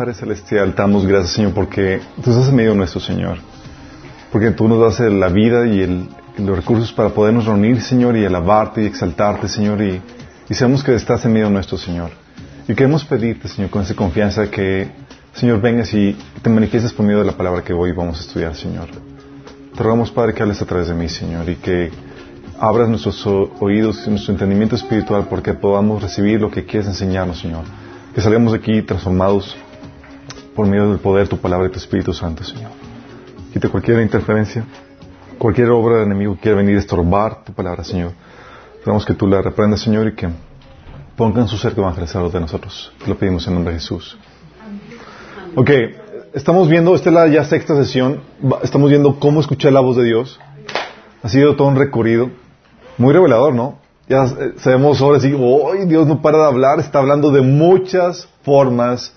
Padre Celestial, damos gracias, Señor, porque tú estás en medio nuestro, Señor. Porque tú nos das la vida y, los recursos para podernos reunir, Señor, y alabarte y exaltarte, Señor, y, y sabemos que estás en medio nuestro, Señor. Y queremos pedirte, Señor, con esa confianza que, Señor, vengas y te manifiestes por medio de la palabra que hoy vamos a estudiar, Señor. Te rogamos, Padre, que hables a través de mí, Señor, y que abras nuestros oídos y nuestro entendimiento espiritual porque podamos recibir lo que quieres enseñarnos, Señor. Que salgamos de aquí transformados por medio del poder de tu palabra y tu Espíritu Santo, Señor. Quita cualquier interferencia, cualquier obra del enemigo que quiera venir a estorbar tu palabra, Señor. Esperamos que tú la reprendas, Señor, y que pongan su cerco evangelizador de nosotros. Te lo pedimos en nombre de Jesús. Ok, estamos viendo, esta es la ya sexta sesión, estamos viendo cómo escuchar la voz de Dios. Ha sido todo un recorrido, muy revelador, ¿no? Ya eh, sabemos ahora sí, hoy Dios no para de hablar, está hablando de muchas formas.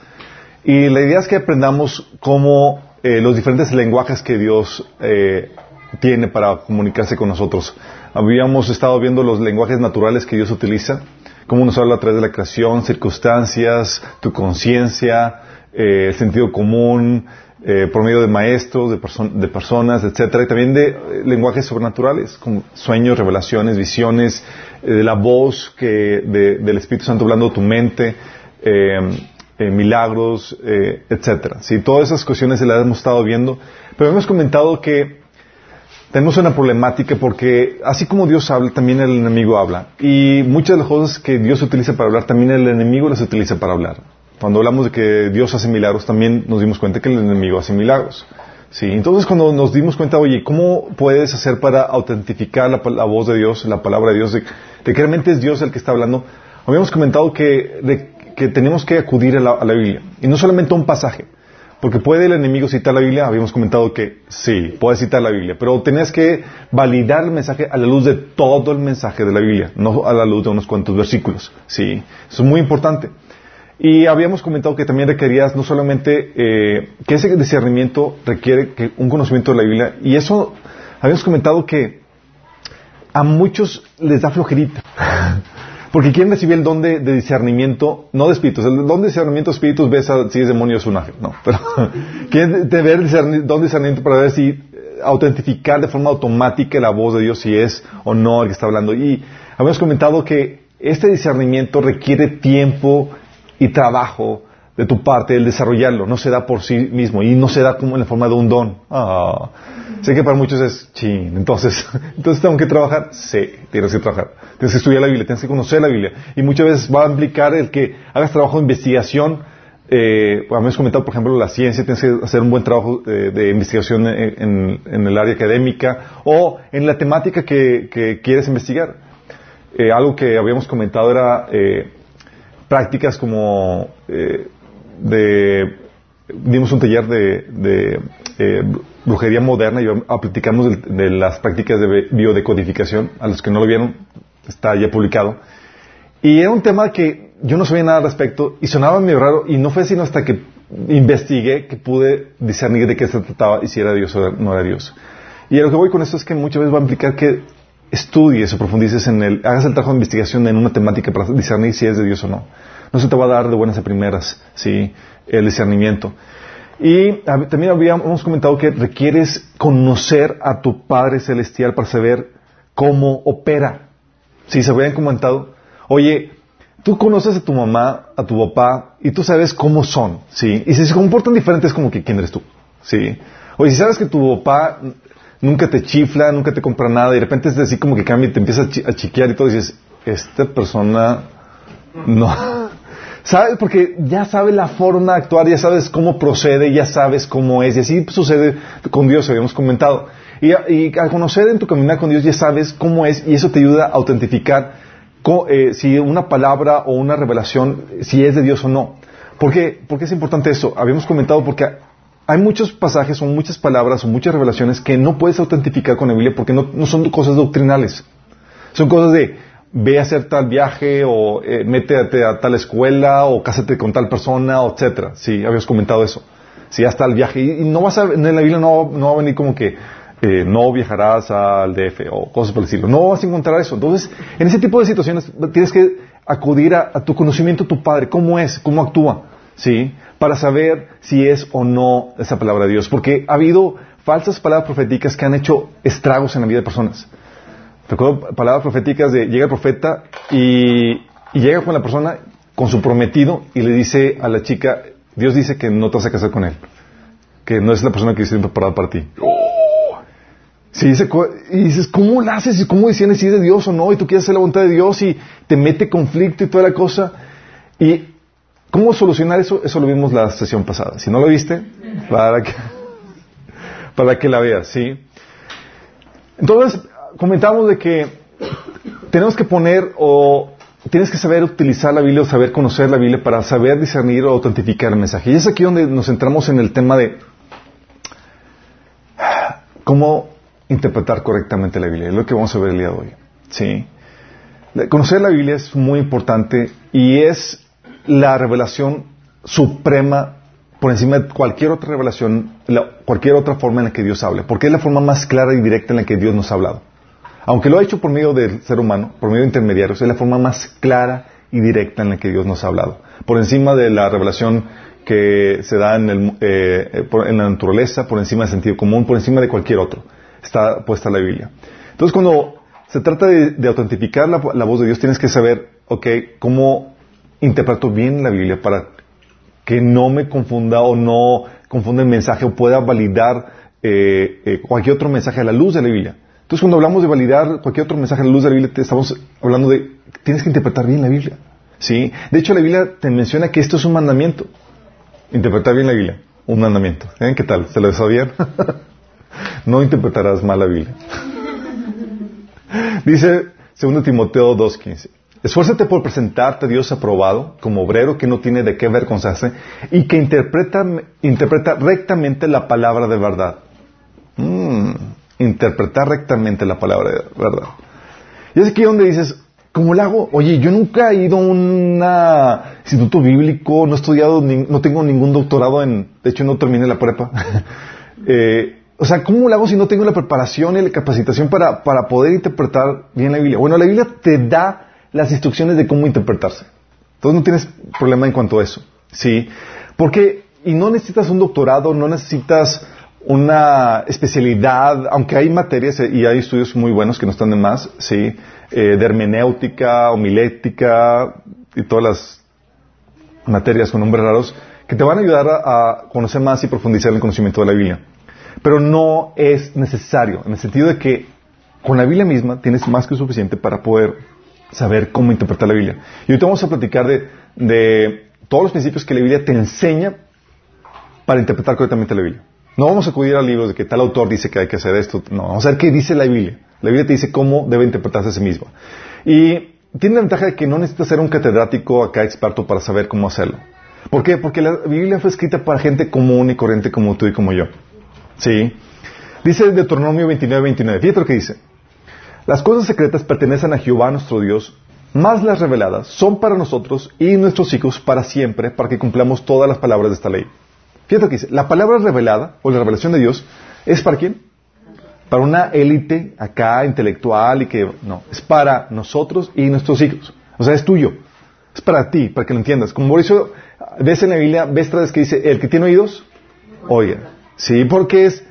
Y la idea es que aprendamos cómo eh, los diferentes lenguajes que Dios eh, tiene para comunicarse con nosotros. Habíamos estado viendo los lenguajes naturales que Dios utiliza, cómo nos habla a través de la creación, circunstancias, tu conciencia, eh, sentido común, eh, por medio de maestros, de, personas, etcétera, y también de eh, lenguajes sobrenaturales, como sueños, revelaciones, visiones, de la voz que, del Espíritu Santo hablando de tu mente, milagros, etcétera. ¿sí? Todas esas cuestiones se las hemos estado viendo, pero hemos comentado que tenemos una problemática porque así como Dios habla, también el enemigo habla. Y muchas de las cosas que Dios utiliza para hablar, también el enemigo las utiliza para hablar. Cuando hablamos de que Dios hace milagros, también nos dimos cuenta que el enemigo hace milagros. Sí, entonces cuando nos dimos cuenta, oye, ¿cómo puedes hacer para autentificar la, voz de Dios, la palabra de Dios, de, que realmente es Dios el que está hablando? Habíamos comentado que, que tenemos que acudir a la, a la Biblia. Y no solamente a un pasaje. Porque puede el enemigo citar la Biblia, habíamos comentado que sí, puede citar la Biblia, pero tenías que validar el mensaje a la luz de todo el mensaje de la Biblia, no a la luz de unos cuantos versículos. Sí, eso es muy importante. Y habíamos comentado que también requerías no solamente eh, que ese discernimiento requiere que un conocimiento de la Biblia, y eso habíamos comentado que a muchos les da flojerita. Porque quieren recibir el don de, discernimiento, no de espíritus. El don de discernimiento de espíritus ves si es demonio o es un ángel. No, pero quieren ver el don de discernimiento para ver si eh, autentificar de forma automática la voz de Dios si es o no el que está hablando. Y habíamos comentado que este discernimiento requiere tiempo y trabajo de tu parte el desarrollarlo. No se da por sí mismo y no se da como en la forma de un don. Ah. Sé que para muchos es chin. Entonces, entonces tengo que trabajar. Sí, tienes que trabajar. Tienes que estudiar la Biblia, tienes que conocer la Biblia. Y muchas veces va a implicar el que hagas trabajo de investigación. Eh, hemos comentado, por ejemplo, la ciencia, tienes que hacer un buen trabajo eh, de investigación en, el área académica o en la temática que, quieres investigar. Eh, algo que habíamos comentado era eh, prácticas como de dimos un taller de, eh, brujería moderna y platicamos de, las prácticas de biodecodificación. A los que no lo vieron, está ya publicado. Y era un tema que yo no sabía nada al respecto y sonaba medio raro y no fue sino hasta que investigué que pude discernir de qué se trataba y si era Dios o no era Dios. Y a lo que voy con esto es que muchas veces va a implicar que estudies o profundices en el, hagas el trabajo de investigación en una temática para discernir si es de Dios o no. No se te va a dar de buenas a primeras, ¿sí? El discernimiento. Y también habíamos comentado que requieres conocer a tu Padre Celestial para saber cómo opera. Sí, se habían comentado, oye, tú conoces a tu mamá, a tu papá, y tú sabes cómo son, ¿sí? Y si se comportan diferentes, como que quién eres tú, ¿sí? Oye, si sabes que tu papá nunca te chifla, nunca te compra nada, y de repente es así como que cambia y te empieza a, chiquear y todo, y dices, esta persona no. ¿Sabes? Porque ya sabes la forma de actuar, ya sabes cómo procede, ya sabes cómo es, y así sucede con Dios, habíamos comentado. Y, al conocer en tu caminar con Dios ya sabes cómo es, y eso te ayuda a autentificar eh, si una palabra o una revelación, si es de Dios o no. ¿Por qué? Es importante eso. Habíamos comentado porque hay muchos pasajes o muchas palabras o muchas revelaciones que no puedes autentificar con la Biblia porque no, son cosas doctrinales. Son cosas de ve a hacer tal viaje o eh, métete a tal escuela o cásate con tal persona, etcétera. Sí, habías comentado eso. Sí, hasta el viaje. Y, no vas a, en la Biblia no, no va a venir como que eh, no viajarás al DF o cosas por el estilo. No vas a encontrar eso. Entonces, en ese tipo de situaciones tienes que acudir a, tu conocimiento tu padre, cómo es, cómo actúa. ¿sí? Para saber si es o no esa palabra de Dios. Porque ha habido falsas palabras proféticas que han hecho estragos en la vida de personas. Recuerdo palabras proféticas de llega el profeta y, llega con la persona, con su prometido, y le dice a la chica, Dios dice que no te vas a casar con él, que no es la persona que dice preparada para ti. Y dices, ¿cómo la haces? ¿Y cómo decían si es de Dios o no? Y tú quieres hacer la voluntad de Dios y te mete conflicto y toda la cosa. ¿Y cómo solucionar eso? Eso lo vimos la sesión pasada. Si no lo viste, para que, para que la veas, ¿sí? Entonces, comentamos de que tenemos que poner o tienes que saber utilizar la Biblia o saber conocer la Biblia para saber discernir o autentificar el mensaje. Y es aquí donde nos centramos en el tema de cómo interpretar correctamente la Biblia. Es lo que vamos a ver el día de hoy. ¿sí? Conocer la Biblia es muy importante y es la revelación suprema por encima de cualquier otra revelación, cualquier otra forma en la que Dios hable, porque es la forma más clara y directa en la que Dios nos ha hablado. Aunque lo ha hecho por medio del ser humano, por medio de intermediarios, es la forma más clara y directa en la que Dios nos ha hablado. Por encima de la revelación que se da en, el, eh, en la naturaleza, por encima del sentido común, por encima de cualquier otro, está puesta la Biblia. Entonces, cuando se trata de, autentificar la, voz de Dios, tienes que saber, ok, cómo interpreto bien la Biblia para que no me confunda o no confunda el mensaje o pueda validar eh, eh, cualquier otro mensaje a la luz de la Biblia. Entonces, cuando hablamos de validar cualquier otro mensaje a la luz de la Biblia, estamos hablando de, tienes que interpretar bien la Biblia. ¿sí? De hecho, la Biblia te menciona que esto es un mandamiento. Interpretar bien la Biblia, un mandamiento. ¿Eh? ¿Qué tal? ¿Se lo sabían? no interpretarás mal la Biblia. Dice 2 Timoteo 2.15. Esfuérzate por presentarte a Dios aprobado como obrero que no tiene de qué avergonzarse y que interpreta, interpreta rectamente la palabra de verdad. Mm interpretar rectamente la palabra de verdad. Y es aquí donde dices, ¿cómo lo hago? Oye, yo nunca he ido a un instituto bíblico, no he estudiado, no tengo ningún doctorado en, de hecho no terminé la prepa. eh, o sea, ¿cómo lo hago si no tengo la preparación y la capacitación para, para poder interpretar bien la Biblia? Bueno, la Biblia te da las instrucciones de cómo interpretarse. Entonces no tienes problema en cuanto a eso. ¿Sí? Porque, y no necesitas un doctorado, no necesitas una especialidad, aunque hay materias y hay estudios muy buenos que no están de más, sí, eh, de hermenéutica, homilética y todas las materias con nombres raros que te van a ayudar a, conocer más y profundizar el conocimiento de la Biblia. Pero no es necesario, en el sentido de que con la Biblia misma tienes más que suficiente para poder saber cómo interpretar la Biblia. Y hoy vamos a platicar de, de todos los principios que la Biblia te enseña para interpretar correctamente la Biblia. No vamos a acudir al libro de que tal autor dice que hay que hacer esto. No, vamos a ver qué dice la Biblia. La Biblia te dice cómo debe interpretarse a sí mismo. Y tiene la ventaja de que no necesitas ser un catedrático acá experto para saber cómo hacerlo. ¿Por qué? Porque la Biblia fue escrita para gente común y corriente como tú y como yo. ¿Sí? Dice Deuteronomio 29, 29. Fíjate lo que dice. Las cosas secretas pertenecen a Jehová nuestro Dios, más las reveladas son para nosotros y nuestros hijos para siempre, para que cumplamos todas las palabras de esta ley. Fíjate que dice, la palabra revelada, o la revelación de Dios, ¿es para quién? Para una élite acá intelectual y que, no, es para nosotros y nuestros hijos. O sea, es tuyo. Es para ti, para que lo entiendas. Como por eso ves en la Biblia, ves otra que dice, el que tiene oídos, oiga. Sí, porque es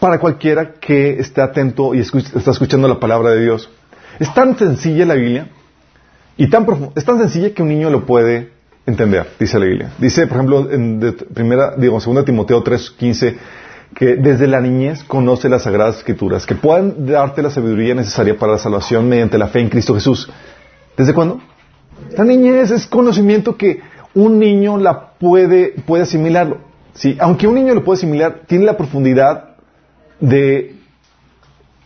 para cualquiera que esté atento y está escuchando la palabra de Dios. Es tan sencilla la Biblia y tan es tan sencilla que un niño lo puede entender, dice la Biblia. Dice, por ejemplo, en primera, digo, segunda Timoteo 3:15, que desde la niñez conoce las sagradas escrituras, que puedan darte la sabiduría necesaria para la salvación mediante la fe en Cristo Jesús. ¿Desde cuándo? La niñez es conocimiento que un niño la puede, puede asimilarlo. ¿sí? Aunque un niño lo puede asimilar, tiene la profundidad de,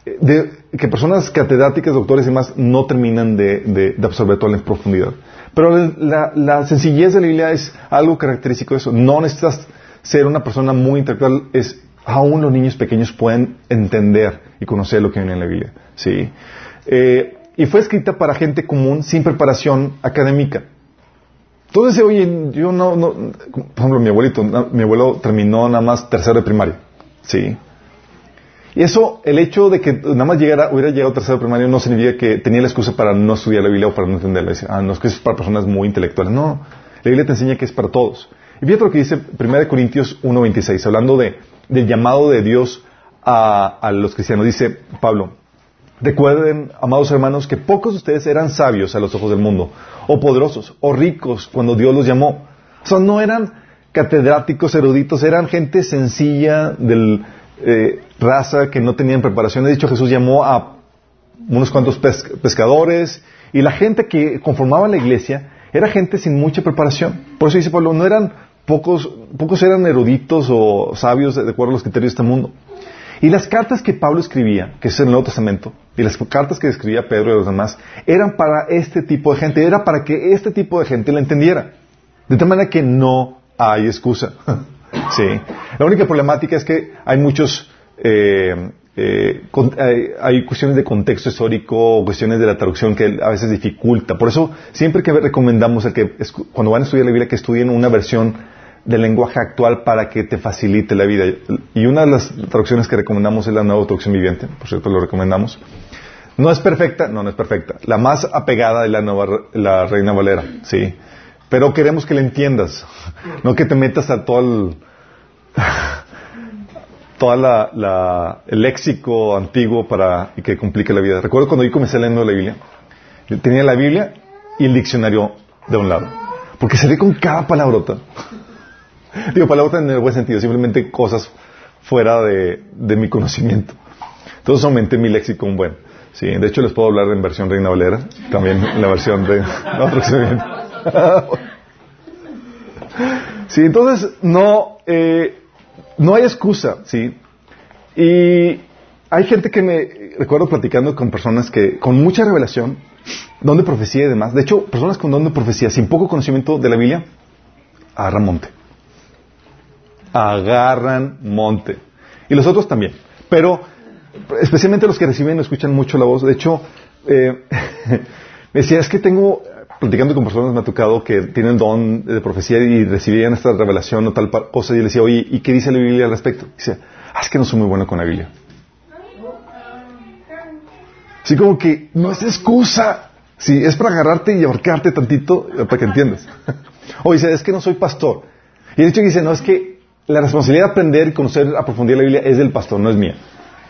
de que personas catedráticas, doctores y demás no terminan de, de, de absorber toda la profundidad. Pero la, sencillez de la Biblia es algo característico de eso. No necesitas ser una persona muy intelectual, es aún los niños pequeños pueden entender y conocer lo que viene en la Biblia. ¿sí? Eh, y fue escrita para gente común sin preparación académica. Entonces, oye, yo no, no, por ejemplo, mi abuelito, mi abuelo terminó nada más tercero de primaria. ¿sí? Y eso, el hecho de que nada más hubiera llegado tercero primario no significa que tenía la excusa para no estudiar la Biblia o para no entenderla. ah, no es que es para personas muy intelectuales. No. La Biblia te enseña que es para todos. Y fíjate lo que dice 1 Corintios 1.26, hablando de, del llamado de Dios a, a los cristianos. Dice Pablo, recuerden, amados hermanos, que pocos de ustedes eran sabios a los ojos del mundo, o poderosos, o ricos cuando Dios los llamó. O sea, no eran catedráticos, eruditos, eran gente sencilla, del eh, raza que no tenían preparación. De dicho, Jesús llamó a unos cuantos pescadores y la gente que conformaba la iglesia era gente sin mucha preparación. Por eso dice Pablo, no eran pocos, pocos eran eruditos o sabios de acuerdo a los criterios de este mundo. Y las cartas que Pablo escribía, que es el Nuevo Testamento, y las cartas que escribía Pedro y los demás, eran para este tipo de gente, era para que este tipo de gente la entendiera. De tal manera que no hay excusa. sí. La única problemática es que hay muchos, eh, eh, hay, cuestiones de contexto histórico cuestiones de la traducción que a veces dificulta. Por eso, siempre que recomendamos a que cuando van a estudiar la Biblia que estudien una versión del lenguaje actual para que te facilite la vida. Y una de las traducciones que recomendamos es la nueva traducción viviente, por cierto lo recomendamos. No es perfecta, no, no es perfecta. La más apegada es la nueva, la Reina Valera, sí. Pero queremos que la entiendas, no que te metas a todo el, toda la, el léxico antiguo para y que complique la vida. Recuerdo cuando yo comencé leyendo la Biblia, tenía la Biblia y el diccionario de un lado, porque se ve con cada palabrota. Digo, palabrota en el buen sentido, simplemente cosas fuera de, de mi conocimiento. Entonces aumenté mi léxico un buen. Sí, de hecho les puedo hablar en versión Reina Valera, también la versión de sí, entonces no, eh, no hay excusa, ¿sí? Y hay gente que me recuerdo platicando con personas que con mucha revelación, don de profecía y demás, de hecho, personas con don de profecía sin poco conocimiento de la Biblia, agarran monte. Agarran monte. Y los otros también. Pero especialmente los que reciben escuchan mucho la voz. De hecho, eh, me decía, es que tengo platicando con personas me ha tocado que tienen don de profecía y recibían esta revelación o tal cosa y le decía, oye, ¿y qué dice la Biblia al respecto? dice, ah, es que no soy muy bueno con la Biblia. Así como que no es excusa. Sí, es para agarrarte y ahorcarte tantito para que entiendas. o dice, es que no soy pastor. Y de hecho dice, no, es que la responsabilidad de aprender conocer a la Biblia es del pastor, no es mía.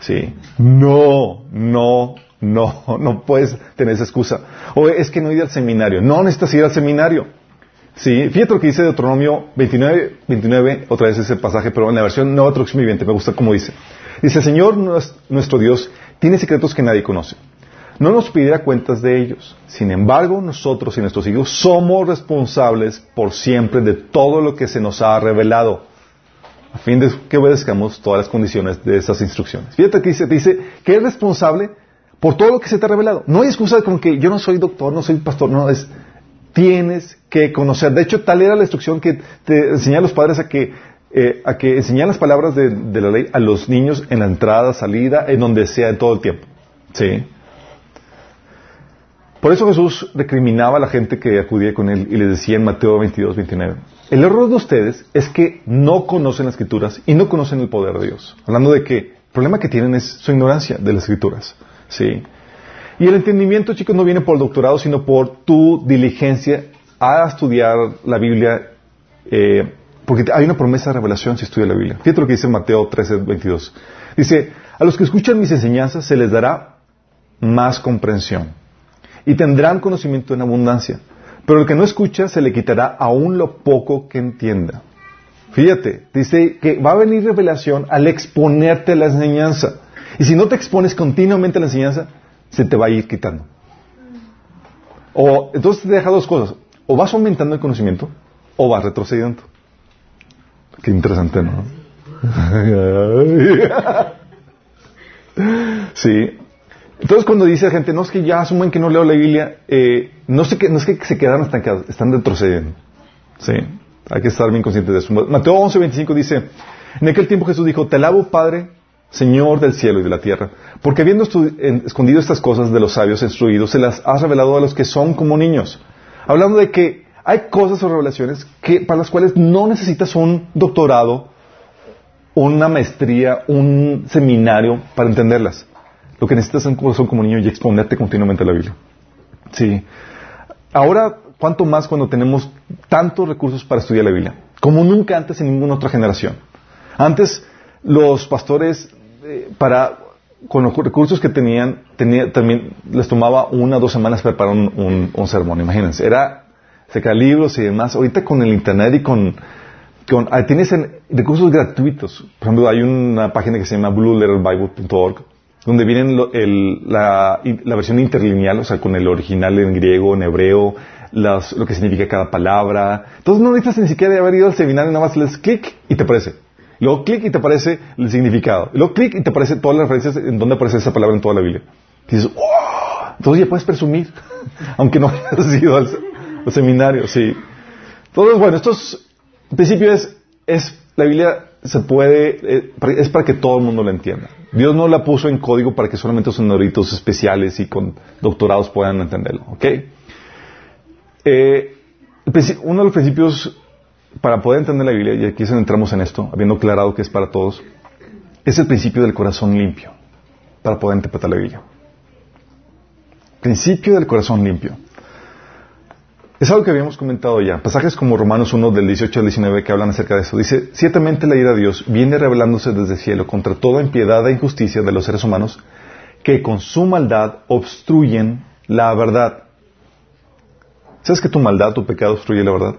Sí. No, no, no, no puedes tener esa excusa. O es que no he al seminario. No necesitas ir al seminario. Sí, fíjate lo que dice Deuteronomio 29, 29, otra vez ese pasaje, pero en la versión Nueva Traducción Viviente, me gusta como dice. Dice, Señor nuestro Dios tiene secretos que nadie conoce. No nos pedirá cuentas de ellos. Sin embargo, nosotros y nuestros hijos somos responsables por siempre de todo lo que se nos ha revelado, a fin de que obedezcamos todas las condiciones de esas instrucciones. Fíjate que dice, dice que es responsable por todo lo que se te ha revelado. No hay excusa con que yo no soy doctor, no soy pastor, no, es tienes que conocer. De hecho, tal era la instrucción que te enseñan los padres a que, eh, a que enseñan las palabras de, la ley a los niños en la entrada, salida, en donde sea, en todo el tiempo. ¿Sí? Por eso Jesús recriminaba a la gente que acudía con él y les decía en Mateo 22, 29, el error de ustedes es que no conocen las escrituras y no conocen el poder de Dios. Hablando de que el problema que tienen es su ignorancia de las escrituras. ¿Sí? Y el entendimiento, chicos, no viene por el doctorado, sino por tu diligencia a estudiar la Biblia, eh, porque hay una promesa de revelación si estudias la Biblia. Fíjate lo que dice Mateo 13, 22. Dice, a los que escuchan mis enseñanzas se les dará más comprensión y tendrán conocimiento en abundancia. Pero el que no escucha se le quitará aún lo poco que entienda. Fíjate, dice que va a venir revelación al exponerte la enseñanza. Y si no te expones continuamente a la enseñanza, se te va a ir quitando. O entonces te deja dos cosas. O vas aumentando el conocimiento o vas retrocediendo. Qué interesante, ¿no? sí. Entonces cuando dice la gente, no es que ya asumen que no leo la Biblia, eh, no, sé que, no es que se quedaron estancados, están retrocediendo. Sí. Hay que estar bien conscientes de eso. Mateo 11:25 dice, en aquel tiempo Jesús dijo, te alabo Padre, Señor del cielo y de la tierra, porque habiendo escondido estas cosas de los sabios instruidos, se las has revelado a los que son como niños. Hablando de que hay cosas o revelaciones que, para las cuales no necesitas un doctorado, una maestría, un seminario para entenderlas. Lo que necesitas son, son como niños y exponerte continuamente a la Biblia. Sí. Ahora, cuánto más cuando tenemos tantos recursos para estudiar la Biblia, como nunca antes en ninguna otra generación. Antes los pastores eh, para con los recursos que tenían, tenía, también les tomaba una o dos semanas preparar un, sermón, imagínense. Era sacar libros y demás. Ahorita con el internet y con, con tienes recursos gratuitos. Por ejemplo, hay una página que se llama blueletterbible.org donde vienen la, la, versión interlineal, o sea, con el original en griego, en hebreo, lo que significa cada palabra. Entonces no necesitas ni siquiera haber ido al seminario, nada más les clic y te aparece. Luego clic y te aparece el significado. Luego clic y te aparece todas las referencias en donde aparece esa palabra en toda la Biblia. Dices, ¡oh! Entonces ya puedes presumir, aunque no hayas ido al, seminario, sí. Entonces, bueno, esto es, en principio es, es, la Biblia se puede, eh, es para que todo el mundo la entienda. Dios no la puso en código para que solamente los sonoritos especiales y con doctorados puedan entenderlo, ¿ok? Eh, uno de los principios para poder entender la Biblia, y aquí entramos en esto, habiendo aclarado que es para todos, es el principio del corazón limpio, para poder interpretar la Biblia. Principio del corazón limpio. Es algo que habíamos comentado ya. Pasajes como Romanos 1 del 18 al 19 que hablan acerca de eso. Dice, ciertamente la ira de Dios viene revelándose desde el cielo contra toda impiedad e injusticia de los seres humanos que con su maldad obstruyen la verdad. ¿Sabes que tu maldad, tu pecado obstruye la verdad?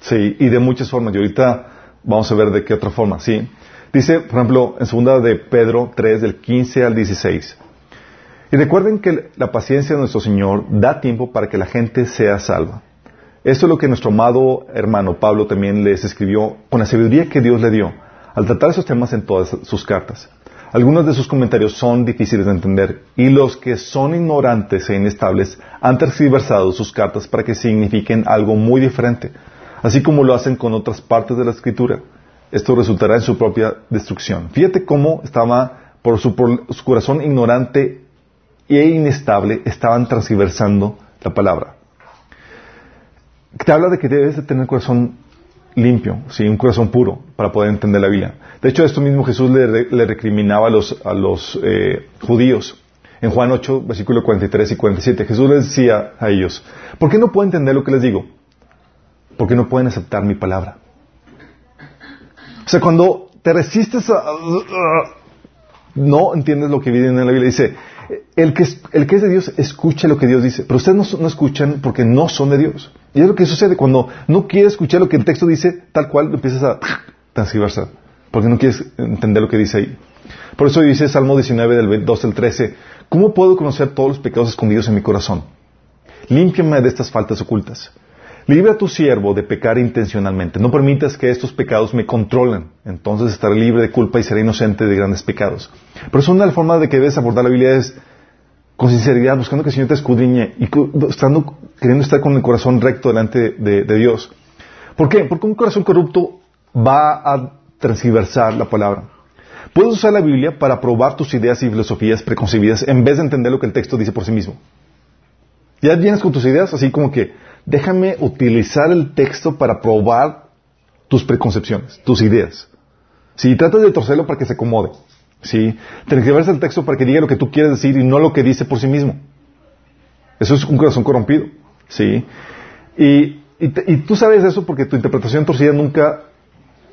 Sí, y de muchas formas. Y ahorita vamos a ver de qué otra forma, ¿sí? Dice, por ejemplo, en segunda de Pedro 3, del 15 al 16. Y recuerden que la paciencia de nuestro Señor da tiempo para que la gente sea salva. Esto es lo que nuestro amado hermano Pablo también les escribió con la sabiduría que Dios le dio al tratar esos temas en todas sus cartas. Algunos de sus comentarios son difíciles de entender y los que son ignorantes e inestables han tergiversado sus cartas para que signifiquen algo muy diferente así como lo hacen con otras partes de la escritura. Esto resultará en su propia destrucción. Fíjate cómo estaba, por su, corazón ignorante e inestable, estaban transversando la palabra. Te habla de que debes de tener corazón limpio, ¿sí? un corazón puro, para poder entender la Biblia. De hecho, esto mismo Jesús le, recriminaba a los, a los eh, judíos. En Juan 8, versículo 43 y 47, Jesús les decía a ellos, ¿por qué no puedo entender lo que les digo? Porque no pueden aceptar mi palabra. O sea, cuando te resistes a... No entiendes lo que viene en la Biblia. Dice, el que, es, el que es de Dios escucha lo que Dios dice, pero ustedes no, escuchan porque no son de Dios. Y es lo que sucede cuando no quieres escuchar lo que el texto dice, tal cual empiezas a transgiversar, porque no quieres entender lo que dice ahí. Por eso dice Salmo 19 del 2 al 13, ¿cómo puedo conocer todos los pecados escondidos en mi corazón? Límpiame de estas faltas ocultas. Libra a tu siervo de pecar intencionalmente. No permitas que estos pecados me controlen. Entonces estaré libre de culpa y seré inocente de grandes pecados. Pero es una formas de que debes abordar la Biblia es con sinceridad, buscando que el Señor te escudriñe y estando, queriendo estar con el corazón recto delante de, de Dios. ¿Por qué? Porque un corazón corrupto va a transversar la palabra. Puedes usar la Biblia para probar tus ideas y filosofías preconcebidas en vez de entender lo que el texto dice por sí mismo. Ya vienes con tus ideas así como que, déjame utilizar el texto para probar tus preconcepciones, tus ideas. Si tratas de torcerlo para que se acomode. ¿sí? Verse el texto para que diga lo que tú quieres decir y no lo que dice por sí mismo. Eso es un corazón corrompido. ¿sí? Y, y, tú sabes eso porque tu interpretación torcida nunca,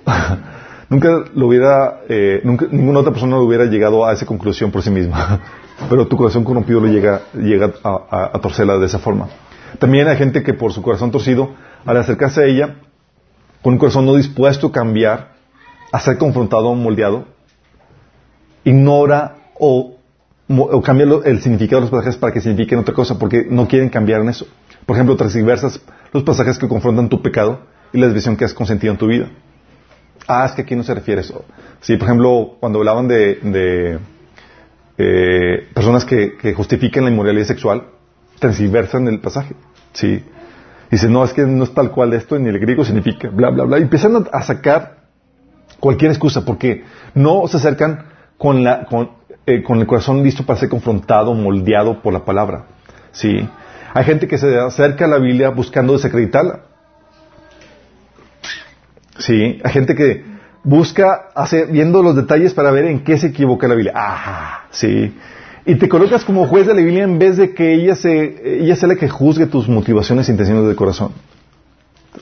nunca lo hubiera, eh, nunca, ninguna otra persona lo hubiera llegado a esa conclusión por sí misma. Pero tu corazón corrompido lo llega, llega a, a torcerla de esa forma. También hay gente que por su corazón torcido, al acercarse a ella, con un corazón no dispuesto a cambiar, a ser confrontado o moldeado, ignora o, cambia el significado de los pasajes para que signifiquen otra cosa, porque no quieren cambiar en eso. Por ejemplo, transversas los pasajes que confrontan tu pecado y la desviación que has consentido en tu vida. Ah, es que aquí no se refiere eso. Sí, por ejemplo, cuando hablaban de, eh, personas que, que justifican la inmoralidad sexual, transversan el pasaje. ¿sí? Dice, no, es que no es tal cual esto, ni el griego significa, bla, bla, bla. Y empiezan a sacar cualquier excusa, porque no se acercan con, la, con, eh, con el corazón listo para ser confrontado, moldeado por la palabra. ¿sí? Hay gente que se acerca a la Biblia buscando desacreditarla. Sí, hay gente que busca hacer, viendo los detalles para ver en qué se equivoca la Biblia. Ah, sí. Y te colocas como juez de la Biblia en vez de que ella, se, ella sea la que juzgue tus motivaciones e intenciones del corazón.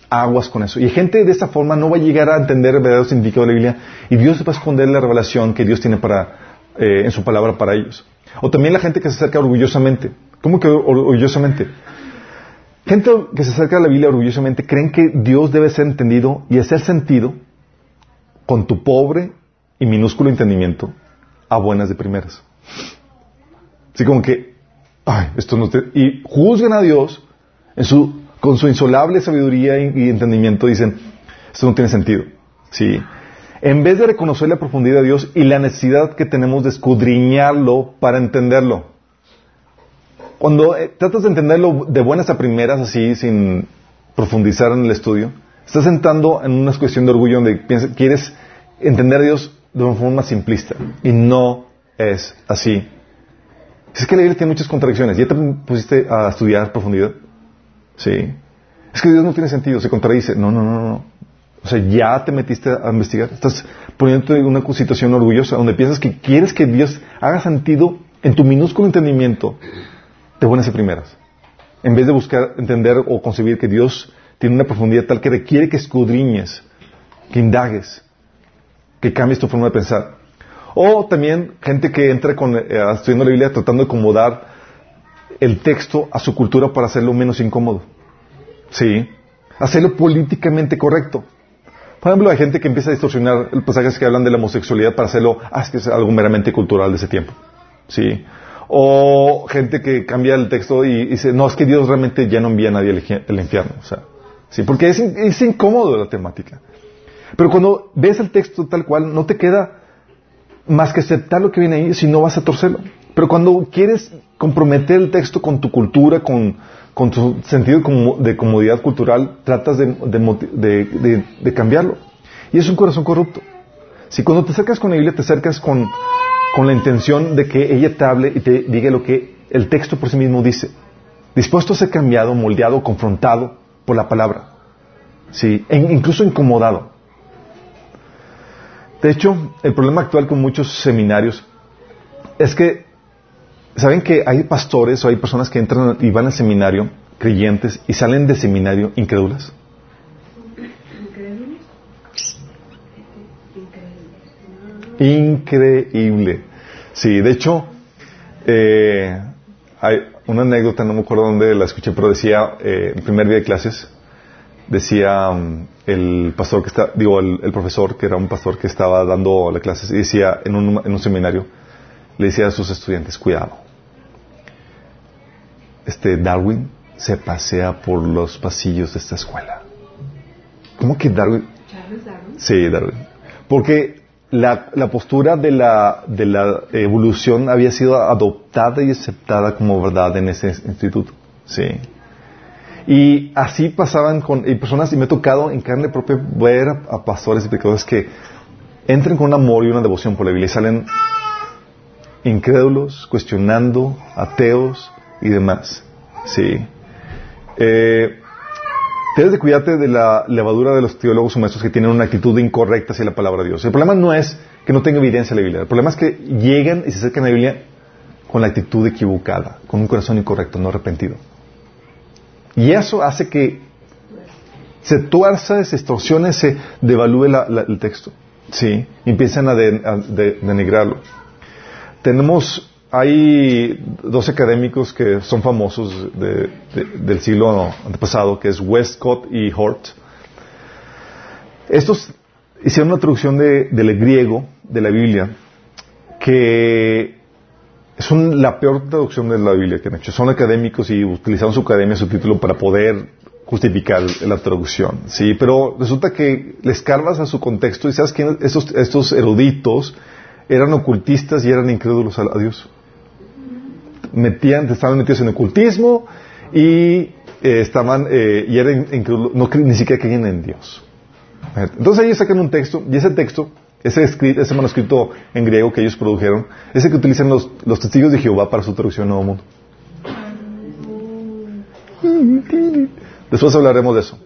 Aguas con eso. Y gente de esta forma no va a llegar a entender el verdadero significado de la Biblia y Dios va a esconder la revelación que Dios tiene para, eh, en su palabra para ellos. O también la gente que se acerca orgullosamente. ¿Cómo que orgullosamente? Gente que se acerca a la Biblia orgullosamente creen que Dios debe ser entendido y hacer sentido con tu pobre y minúsculo entendimiento a buenas de primeras. Así como que, ay, esto no te... Y juzgan a Dios en su, con su insolable sabiduría y, entendimiento, dicen, esto no tiene sentido. Sí. En vez de reconocer la profundidad de Dios y la necesidad que tenemos de escudriñarlo para entenderlo. Cuando eh, tratas de entenderlo de buenas a primeras, así, sin profundizar en el estudio, estás entrando en una cuestión de orgullo donde quieres entender a Dios de una forma simplista. Y no es así. Es que la Biblia tiene muchas contradicciones. ¿Ya te pusiste a estudiar profundidad? Sí. Es que Dios no tiene sentido, se contradice. No, no, no, no. O sea, ya te metiste a investigar. Estás poniéndote en una situación orgullosa donde piensas que quieres que Dios haga sentido en tu minúsculo entendimiento de buenas y primeras. En vez de buscar entender o concebir que Dios tiene una profundidad tal que requiere que escudriñes, que indagues, que cambies tu forma de pensar. O también gente que entra con, eh, estudiando la Biblia tratando de acomodar el texto a su cultura para hacerlo menos incómodo. Sí. Hacerlo políticamente correcto. Por ejemplo, hay gente que empieza a distorsionar pasajes que hablan de la homosexualidad para hacerlo, ah, algo meramente cultural de ese tiempo. Sí. O gente que cambia el texto y, dice, no, es que Dios realmente ya no envía a nadie al, infierno. O sea, sí, porque es, es incómodo la temática. Pero cuando ves el texto tal cual, no te queda más que aceptar lo que viene ahí, si no vas a torcerlo. Pero cuando quieres comprometer el texto con tu cultura, con, tu sentido de comodidad cultural, tratas de, cambiarlo. Y es un corazón corrupto. Si cuando te acercas con la Biblia, te acercas con, la intención de que ella te hable y te diga lo que el texto por sí mismo dice, dispuesto a ser cambiado, moldeado, confrontado por la palabra, ¿sí? E incluso incomodado. De hecho, el problema actual con muchos seminarios es que, ¿saben que hay pastores o hay personas que entran y van al seminario, creyentes, y salen de seminario incrédulas? Increíble. Sí, de hecho, eh, hay una anécdota, no me acuerdo dónde la escuché, pero decía, eh, el primer día de clases, decía um, el pastor que está, digo, el, profesor, que era un pastor que estaba dando la clase, y decía en un, en un seminario, le decía a sus estudiantes, cuidado, este Darwin se pasea por los pasillos de esta escuela. ¿Cómo que Darwin? Darwin? Sí, Darwin. Porque la, la, postura de la, de la evolución había sido adoptada y aceptada como verdad en ese instituto. Sí. Y así pasaban con personas, y me he tocado en carne propia ver a, pastores y predicadores que entran con un amor y una devoción por la Biblia y salen incrédulos, cuestionando, ateos y demás. Sí. Eh, debes de cuidarte de la levadura de los teólogos o maestros que tienen una actitud incorrecta hacia la palabra de Dios. El problema no es que no tenga evidencia la Biblia. El problema es que llegan y se acercan a la Biblia con la actitud equivocada, con un corazón incorrecto, no arrepentido. Y eso hace que se tuerza, se extorsione, se devalúe el texto. ¿Sí? Y empiezan a, denigrarlo. Tenemos, hay dos académicos que son famosos del siglo antepasado, que es Westcott y Hort. Estos hicieron una traducción del griego de la Biblia que es la peor traducción de la Biblia que han hecho. Son académicos y utilizaron su academia, su título, para poder justificar la traducción. Sí, pero resulta que les cargas a su contexto y sabes que estos, estos eruditos eran ocultistas y eran incrédulos a, Dios. Metían, estaban metidos en ocultismo y eh, estaban, eh, y eran incrédulos, no, ni siquiera creían en Dios. Entonces ellos sacan un texto y ese texto ese, manuscrito en griego que ellos produjeron, ese que utilizan los, los testigos de Jehová para su traducción Nuevo Mundo. Después hablaremos de eso.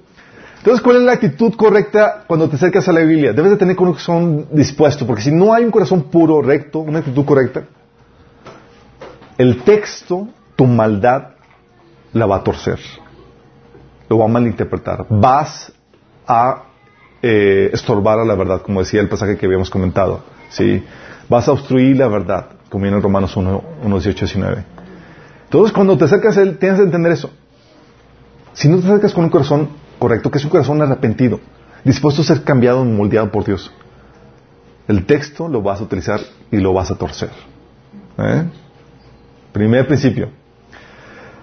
Entonces, ¿cuál es la actitud correcta cuando te acercas a la Biblia? Debes de tener un corazón dispuesto, porque si no hay un corazón puro, recto, una actitud correcta, el texto, tu maldad, la va a torcer. Lo va a malinterpretar. Vas a eh, estorbar a la verdad, como decía el pasaje que habíamos comentado. ¿sí? Vas a obstruir la verdad, como viene en Romanos 1, 1 18, 19. Entonces, cuando te acercas a Él, tienes que entender eso. Si no te acercas con un corazón correcto, que es un corazón arrepentido, dispuesto a ser cambiado y moldeado por Dios, el texto lo vas a utilizar y lo vas a torcer. ¿Eh? Primer principio.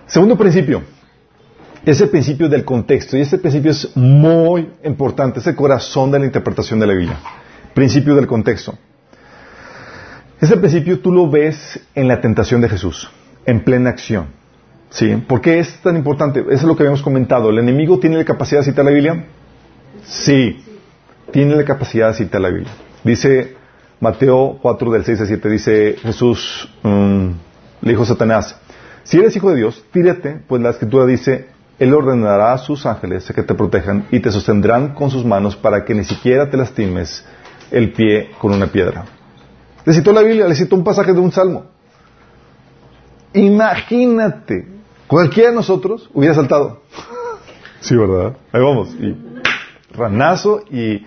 Segundo principio. Es el principio del contexto. Y este principio es muy importante. Es el corazón de la interpretación de la Biblia. Principio del contexto. Ese principio tú lo ves en la tentación de Jesús, en plena acción. ¿Sí? ¿Por qué es tan importante? Eso es lo que habíamos comentado. ¿El enemigo tiene la capacidad de citar la Biblia? Sí. Tiene la capacidad de citar la Biblia. Dice Mateo 4 del 6 al 7, dice Jesús, um, le dijo a Satanás, si eres hijo de Dios, tírate, pues la escritura dice, Él ordenará a sus ángeles que te protejan y te sostendrán con sus manos para que ni siquiera te lastimes el pie con una piedra. Le citó la Biblia, le citó un pasaje de un salmo. Imagínate, cualquiera de nosotros hubiera saltado. Sí, ¿verdad? Ahí vamos. Y ranazo y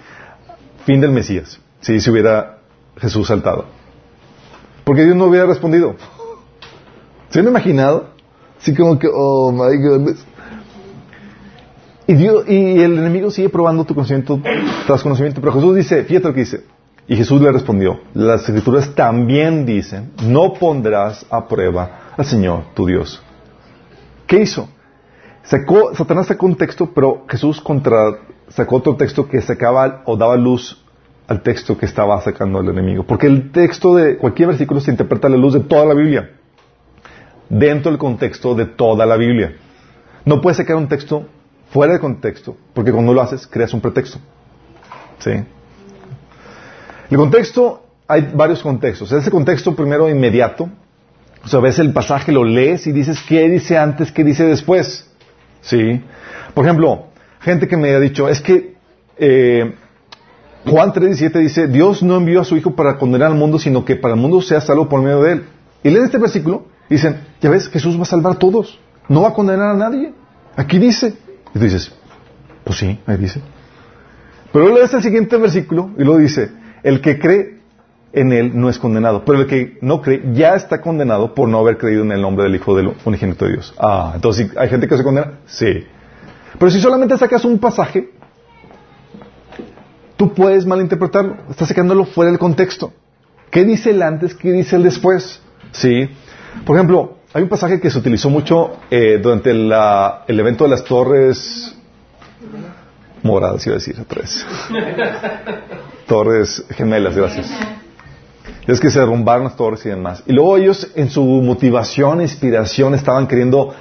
fin del Mesías. Si se hubiera Jesús saltado. Porque Dios no hubiera respondido. ¿Se han imaginado? Así como que, oh my goodness. Y, el enemigo sigue probando tu conocimiento tras conocimiento. Pero Jesús dice, fíjate lo que dice. Y Jesús le respondió, las escrituras también dicen, no pondrás a prueba al Señor tu Dios. ¿Qué hizo? Satanás sacó un texto, pero Jesús contra, sacó otro texto que sacaba o daba luz al texto que estaba sacando el enemigo. Porque el texto de cualquier versículo se interpreta a la luz de toda la Biblia. Dentro del contexto de toda la Biblia. No puedes sacar un texto fuera de contexto, porque cuando lo haces creas un pretexto. ¿Sí? El contexto, hay varios contextos. Ese contexto primero inmediato, o sea, ves el pasaje, lo lees y dices qué dice antes, qué dice después. ¿Sí? Por ejemplo, gente que me ha dicho, es que eh, Juan 3.17 dice, Dios no envió a su Hijo para condenar al mundo, sino que para el mundo sea salvo por medio de él. Y leen este versículo dicen, ya ves, Jesús va a salvar a todos, no va a condenar a nadie. Aquí dice. Y tú dices, pues sí, ahí dice. Pero luego lees el siguiente versículo y luego dice, el que cree en Él no es condenado, pero el que no cree ya está condenado por no haber creído en el nombre del Hijo del unigénito de Dios. Ah, entonces ¿hay gente que se condena? Sí. Pero si solamente sacas un pasaje, tú puedes malinterpretarlo. Estás sacándolo fuera del contexto. ¿Qué dice el antes? ¿Qué dice el después? Sí. Por ejemplo, hay un pasaje que se utilizó mucho eh, durante el evento de las torres moradas, iba a decir, tres. torres gemelas, gracias. Es que se derrumbaron las torres y demás. Y luego ellos, en su motivación e inspiración, estaban queriendo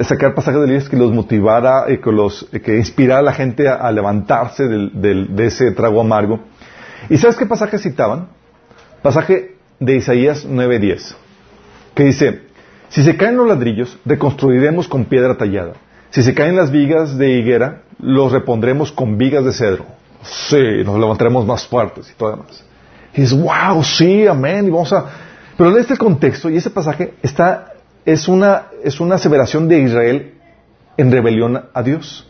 sacar pasajes de libros que los motivara y que, los, que inspirara a la gente a, levantarse de ese trago amargo. ¿Y sabes qué pasaje citaban? Pasaje de Isaías 9:10, que dice, si se caen los ladrillos, reconstruiremos con piedra tallada. Si se caen las vigas de higuera, los repondremos con vigas de cedro. Sí, nos levantaremos más fuertes y todo demás. Y dices, wow, sí, amén, y vamos a... Pero en este contexto y ese pasaje está, es una, es una aseveración de Israel en rebelión a Dios.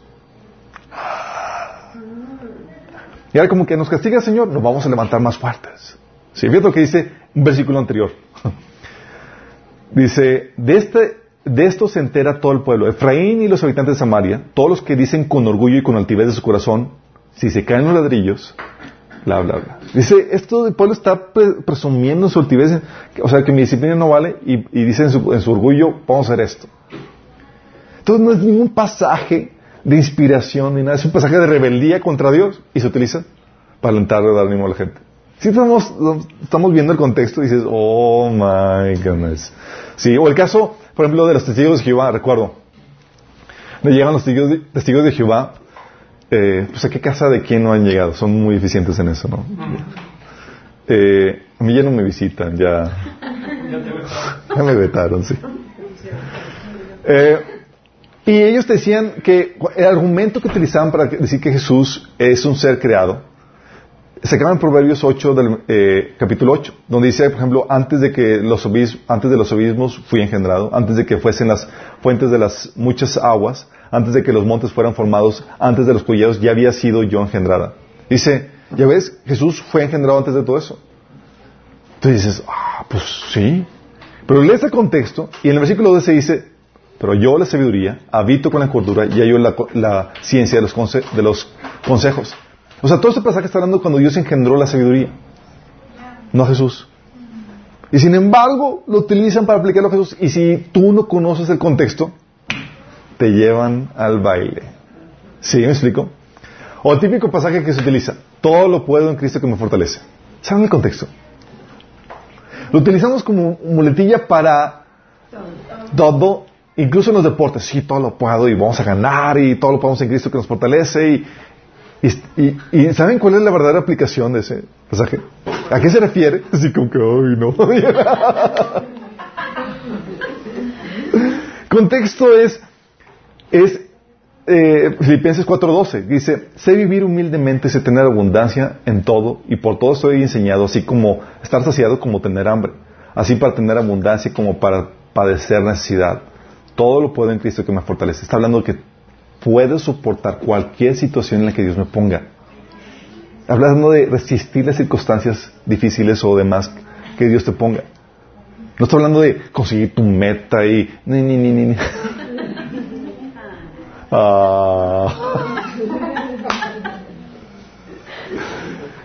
Y ahora como que nos castiga el Señor, nos vamos a levantar más fuertes. Sí, fíjate lo que dice un versículo anterior. Dice, de este, de esto se entera todo el pueblo. Efraín y los habitantes de Samaria, todos los que dicen con orgullo y con altivez de su corazón, si se caen los ladrillos, bla, bla, bla. Dice, esto el pueblo está presumiendo su altivez, o sea, que mi disciplina no vale, y, dice en su, en su, orgullo, vamos a hacer esto. Entonces no es ningún pasaje de inspiración ni nada, es un pasaje de rebeldía contra Dios y se utiliza para alentar o dar ánimo a la gente. Si estamos, estamos viendo el contexto y dices, oh my goodness. Sí, o el caso, por ejemplo, de los testigos de Jehová, recuerdo. Me llegan los testigos de, testigos de Jehová, eh, pues a qué casa de quién no han llegado. Son muy eficientes en eso, ¿no? Eh, a mí ya no me visitan, ya. ya me vetaron, sí. Eh, y ellos decían que el argumento que utilizaban para decir que Jesús es un ser creado sacaban Proverbios 8 del eh, capítulo 8, donde dice, por ejemplo, antes de que los antes de los obismos fui engendrado, antes de que fuesen las fuentes de las muchas aguas, antes de que los montes fueran formados, antes de los collados, ya había sido yo engendrada. Dice, ya ves, Jesús fue engendrado antes de todo eso. Entonces dices, ah, pues sí. Pero lees el contexto y en el versículo 12 dice, pero yo la sabiduría, habito con la cordura y hallo la, la ciencia de los, de los consejos. O sea, todo este pasaje está hablando cuando Dios engendró la sabiduría, no Jesús. Y sin embargo, lo utilizan para aplicarlo a Jesús. Y si tú no conoces el contexto, te llevan al baile. ¿Sí? ¿Me explico? O el típico pasaje que se utiliza, todo lo puedo en Cristo que me fortalece. ¿Saben el contexto? Lo utilizamos como muletilla para todo, incluso en los deportes. Sí, todo lo puedo y vamos a ganar y todo lo podemos en Cristo que nos fortalece. Y, y, ¿saben cuál es la verdadera aplicación de ese pasaje? ¿A qué se refiere? Así como que, ay, no. Contexto es, es eh, Filipenses 4:12 dice, sé vivir humildemente, sé tener abundancia en todo y por todo estoy enseñado, así como estar saciado como tener hambre, así para tener abundancia como para padecer necesidad. Todo lo puedo en Cristo que me fortalece. Está hablando que puedo soportar cualquier situación en la que Dios me ponga. Hablando de resistir las circunstancias difíciles o demás que Dios te ponga. No estoy hablando de conseguir tu meta y... Ni, ni, ni, ni. Ah.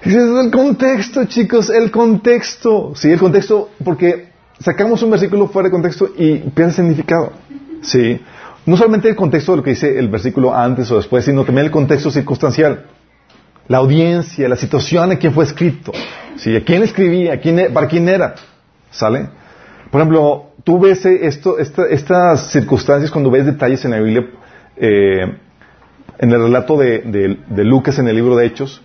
Ese es el contexto, chicos, el contexto. Sí, el contexto, porque sacamos un versículo fuera de contexto y pierde significado. Sí. No solamente el contexto de lo que dice el versículo antes o después, sino también el contexto circunstancial. La audiencia, la situación a quién fue escrito. ¿Sí? ¿A quién escribía? e-, ¿Para quién era? ¿Sale? Por ejemplo, tú ves esto, estas circunstancias cuando ves detalles en la Biblia eh, en el relato de, Lucas en el libro de Hechos,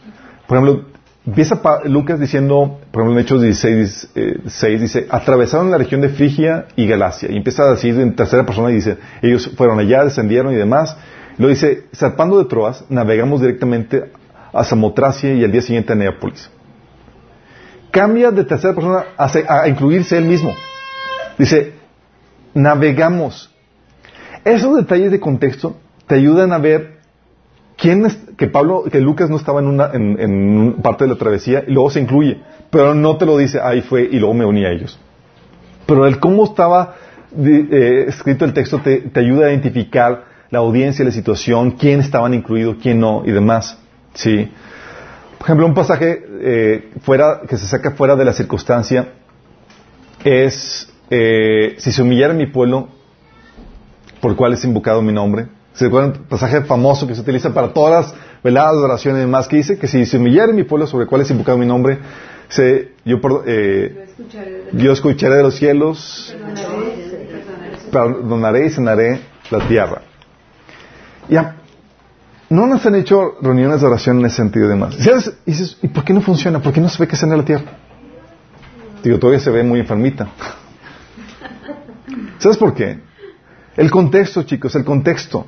por ejemplo, empieza Lucas diciendo, por ejemplo en Hechos 16, eh, dice, atravesaron la región de Frigia y Galacia, y empieza a decir en tercera persona y dice, ellos fueron allá, descendieron y demás, lo dice, zarpando de Troas, navegamos directamente a Samotracia y al día siguiente a Neápolis. Cambia de tercera persona a incluirse él mismo. Dice, navegamos esos detalles de contexto te ayudan a ver quién es, que Pablo, que Lucas no estaba en una, en, parte de la travesía y luego se incluye, pero no te lo dice, ahí fue y luego me uní a ellos. Pero el cómo estaba eh, escrito el texto te, ayuda a identificar la audiencia, la situación, quién estaban incluidos, quién no y demás. Sí. Por ejemplo, un pasaje eh, fuera, que se saca fuera de la circunstancia es, eh, si se humillara mi pueblo, por el cual es invocado mi nombre. ¿Se acuerdan? Pasaje famoso que se utiliza para todas las veladas, oraciones y demás, que dice que si se humillare mi pueblo sobre el cual es invocado mi nombre, se, yo, eh, escucharé de los cielos, perdonaré y sanaré la tierra. Ya, no nos han hecho reuniones de oración en ese sentido y demás. Y dices, ¿y por qué no funciona? ¿Por qué no se ve que sana la tierra? Digo, todavía se ve muy enfermita. ¿Sabes por qué? El contexto, chicos, el contexto.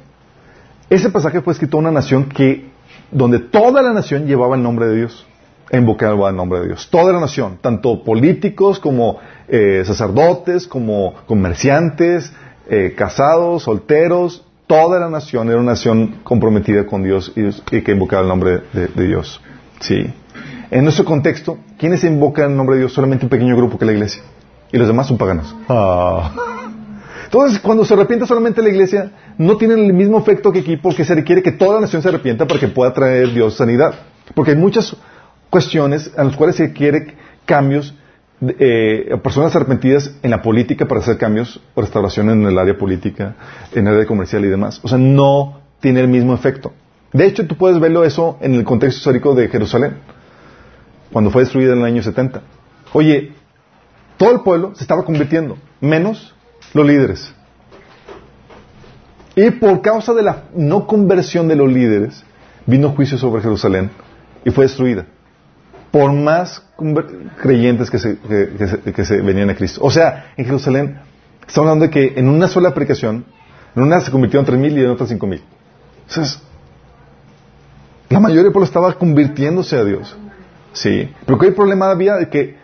Ese pasaje fue escrito a una nación que, donde toda la nación llevaba el nombre de Dios, invocaba el nombre de Dios. Toda la nación, tanto políticos como eh, sacerdotes, como comerciantes, eh, casados, solteros, toda la nación era una nación comprometida con Dios y, que invocaba el nombre de, Dios. Sí. En nuestro contexto, ¿quiénes invocan el nombre de Dios? Solamente un pequeño grupo que la iglesia. Y los demás son paganos. Ah. Entonces, cuando se arrepiente solamente la iglesia, no tiene el mismo efecto que aquí porque se requiere que toda la nación se arrepienta para que pueda traer Dios sanidad. Porque hay muchas cuestiones en las cuales se requiere cambios, eh, personas arrepentidas en la política para hacer cambios o restauración en el área política, en el área comercial y demás. O sea, no tiene el mismo efecto. De hecho, tú puedes verlo eso en el contexto histórico de Jerusalén, cuando fue destruida en el año 70. Oye, todo el pueblo se estaba convirtiendo, menos los líderes. Y por causa de la no conversión de los líderes, vino juicio sobre Jerusalén y fue destruida. Por más creyentes que se, que, se, venían a Cristo. O sea, en Jerusalén, estamos hablando de que en una sola aplicación, en una se convirtieron tres mil y en otra cinco mil. Entonces, la mayoría del pueblo estaba convirtiéndose a Dios. Sí. Pero ¿qué problema había? De que